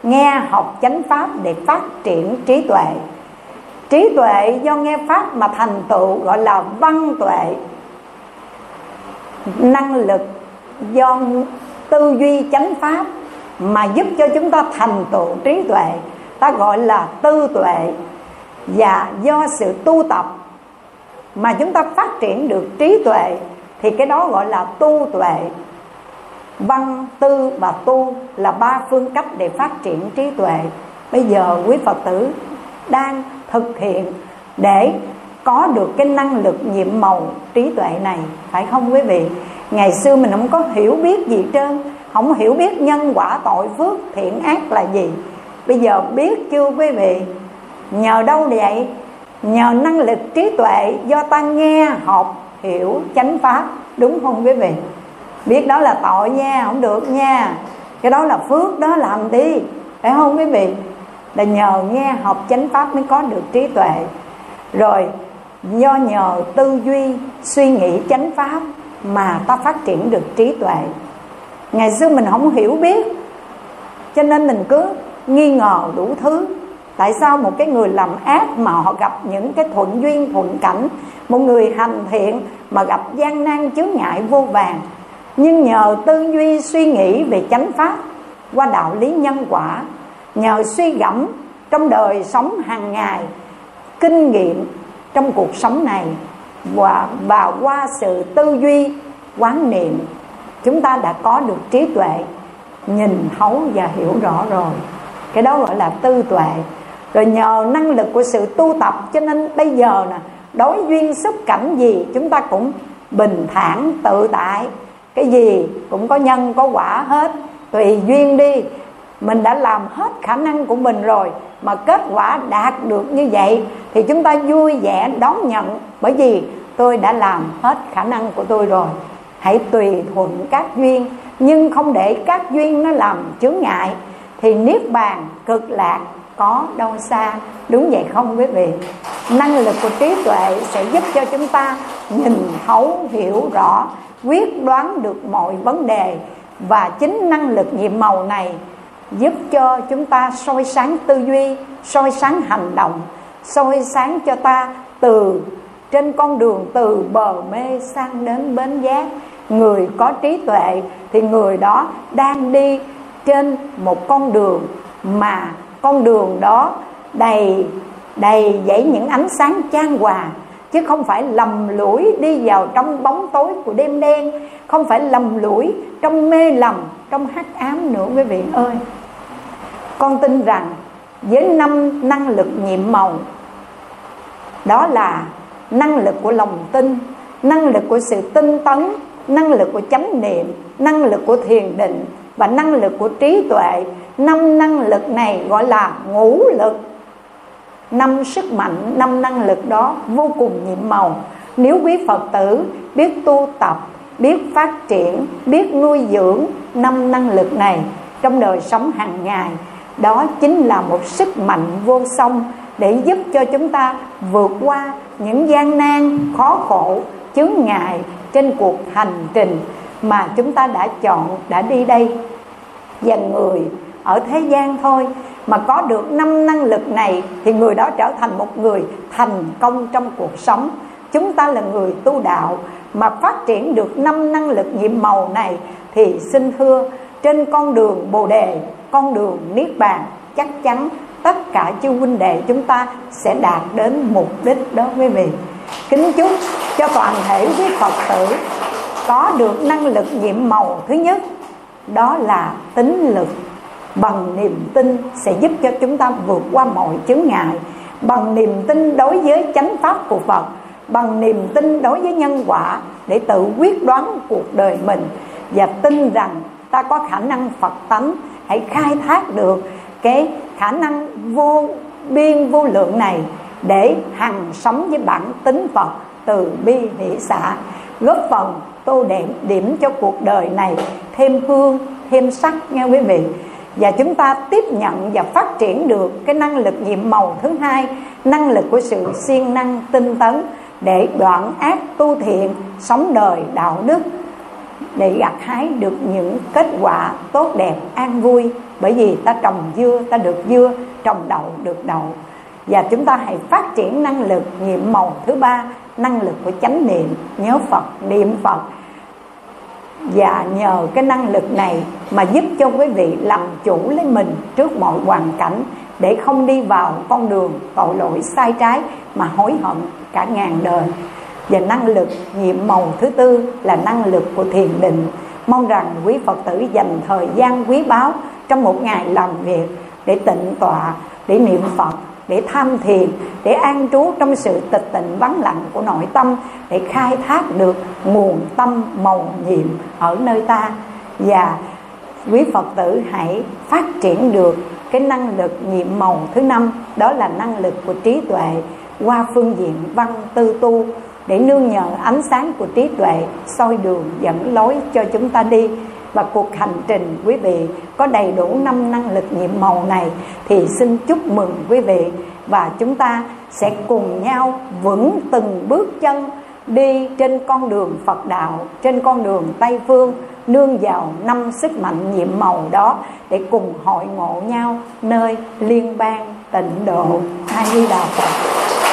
Nghe học chánh pháp để phát triển trí tuệ. Trí tuệ do nghe pháp mà thành tựu gọi là văn tuệ. Năng lực do tư duy chánh pháp mà giúp cho chúng ta thành tựu trí tuệ. Ta gọi là tư tuệ. Và do sự tu tập mà chúng ta phát triển được trí tuệ thì cái đó gọi là tu tuệ. Văn tư và tu là ba phương cách để phát triển trí tuệ. Bây giờ quý phật tử đang thực hiện để có được cái năng lực nhiệm màu trí tuệ này, phải không quý vị? Ngày xưa mình không có hiểu biết gì trơn, không hiểu biết nhân quả tội phước, thiện ác là gì. Bây giờ biết chưa quý vị? Nhờ đâu vậy? Nhờ năng lực trí tuệ do ta nghe, học hiểu chánh pháp đúng không quý vị? Biết đó là tội nha, không được nha. Cái đó là phước, đó làm đi phải không quý vị? Là nhờ nghe học chánh pháp mới có được trí tuệ. Rồi, do nhờ tư duy suy nghĩ chánh pháp mà ta phát triển được trí tuệ. Ngày xưa mình không hiểu biết, cho nên mình cứ nghi ngờ đủ thứ tại sao một cái người làm ác mà họ gặp những cái thuận duyên thuận cảnh? Một người hành thiện mà gặp gian nan chướng ngại vô vàng. Nhưng nhờ tư duy suy nghĩ về chánh pháp qua đạo lý nhân quả nhờ suy gẫm trong đời sống hàng ngày kinh nghiệm trong cuộc sống này và, và qua sự tư duy quán niệm chúng ta đã có được trí tuệ nhìn thấu và hiểu rõ rồi. Cái đó gọi là tư tuệ rồi nhờ năng lực của sự tu tập, cho nên bây giờ nè, đối duyên xúc cảnh gì chúng ta cũng bình thản, tự tại. Cái gì cũng có nhân, có quả hết. Tùy duyên đi, mình đã làm hết khả năng của mình rồi, mà kết quả đạt được như vậy, thì chúng ta vui vẻ đón nhận. Bởi vì tôi đã làm hết khả năng của tôi rồi. Hãy tùy thuận các duyên, nhưng không để các duyên nó làm chướng ngại. Thì niết bàn cực lạc có đâu xa. Đúng vậy không quý vị? Năng lực của trí tuệ sẽ giúp cho chúng ta nhìn, thấu, hiểu rõ, quyết đoán được mọi vấn đề. Và chính năng lực nhiệm màu này giúp cho chúng ta soi sáng tư duy, soi sáng hành động, soi sáng cho ta từ trên con đường từ bờ mê sang đến bến giác. Người có trí tuệ thì người đó đang đi trên một con đường mà con đường đó đầy đầy dãy những ánh sáng chan hòa. Chứ không phải lầm lũi đi vào trong bóng tối của đêm đen, không phải lầm lũi trong mê lầm, trong hắc ám nữa, quý vị ơi. Con tin rằng với năm năng lực nhiệm màu, đó là năng lực của lòng tin, năng lực của sự tinh tấn, năng lực của chánh niệm, năng lực của thiền định và năng lực của trí tuệ. Năm năng lực này gọi là ngũ lực. Năm sức mạnh, năm năng lực đó vô cùng nhiệm màu. Nếu quý phật tử biết tu tập, biết phát triển, biết nuôi dưỡng năm năng lực này trong đời sống hàng ngày, đó chính là một sức mạnh vô song để giúp cho chúng ta vượt qua những gian nan, khó khổ, chướng ngại trên cuộc hành trình mà chúng ta đã chọn, đã đi đây dần người ở thế gian thôi. Mà có được năm năng lực này thì người đó trở thành một người thành công trong cuộc sống. Chúng ta là người tu đạo mà phát triển được năm năng lực nhiệm màu này thì xin thưa, trên con đường bồ đề, con đường niết bàn, chắc chắn tất cả chư huynh đệ chúng ta sẽ đạt đến mục đích đó quý vị. Kính chúc cho toàn thể quý phật tử có được năng lực nhiệm màu thứ nhất, đó là tính lực. Bằng niềm tin sẽ giúp cho chúng ta vượt qua mọi chướng ngại. Bằng niềm tin đối với chánh pháp của Phật, bằng niềm tin đối với nhân quả để tự quyết đoán cuộc đời mình và tin rằng ta có khả năng Phật tánh, hãy khai thác được cái khả năng vô biên vô lượng này để hằng sống với bản tính Phật từ bi hỷ xã, góp phần tô điểm điểm cho cuộc đời này, thêm hương, thêm sắc nghe quý vị. Và chúng ta tiếp nhận và phát triển được cái năng lực nhiệm màu thứ hai, năng lực của sự siêng năng, tinh tấn để đoạn ác tu thiện, sống đời đạo đức, để gặt hái được những kết quả tốt đẹp, an vui. Bởi vì ta trồng dưa, ta được dưa, trồng đậu được đậu. Và chúng ta hãy phát triển năng lực nhiệm màu thứ ba, năng lực của chánh niệm, nhớ phật, niệm phật và nhờ cái năng lực này mà giúp cho quý vị làm chủ lấy mình trước mọi hoàn cảnh, để không đi vào con đường tội lỗi sai trái mà hối hận cả ngàn đời. Và năng lực nhiệm màu thứ tư là năng lực của thiền định. Mong rằng quý phật tử dành thời gian quý báu trong một ngày làm việc để tịnh tọa, để niệm phật để tham thiền, để an trú trong sự tịch tịnh vắng lặng của nội tâm, để khai thác được nguồn tâm màu nhiệm ở nơi ta. Và quý phật tử hãy phát triển được cái năng lực nhiệm màu thứ năm, đó là năng lực của trí tuệ qua phương diện văn tư tu, để nương nhờ ánh sáng của trí tuệ soi đường dẫn lối cho chúng ta đi và cuộc hành trình, quý vị, có đầy đủ năm năng lực nhiệm màu này thì xin chúc mừng quý vị. Và chúng ta sẽ cùng nhau vững từng bước chân đi trên con đường Phật đạo, trên con đường Tây phương, nương vào năm sức mạnh nhiệm màu đó để cùng hội ngộ nhau nơi liên bang tịnh độ. A Di Đà Phật.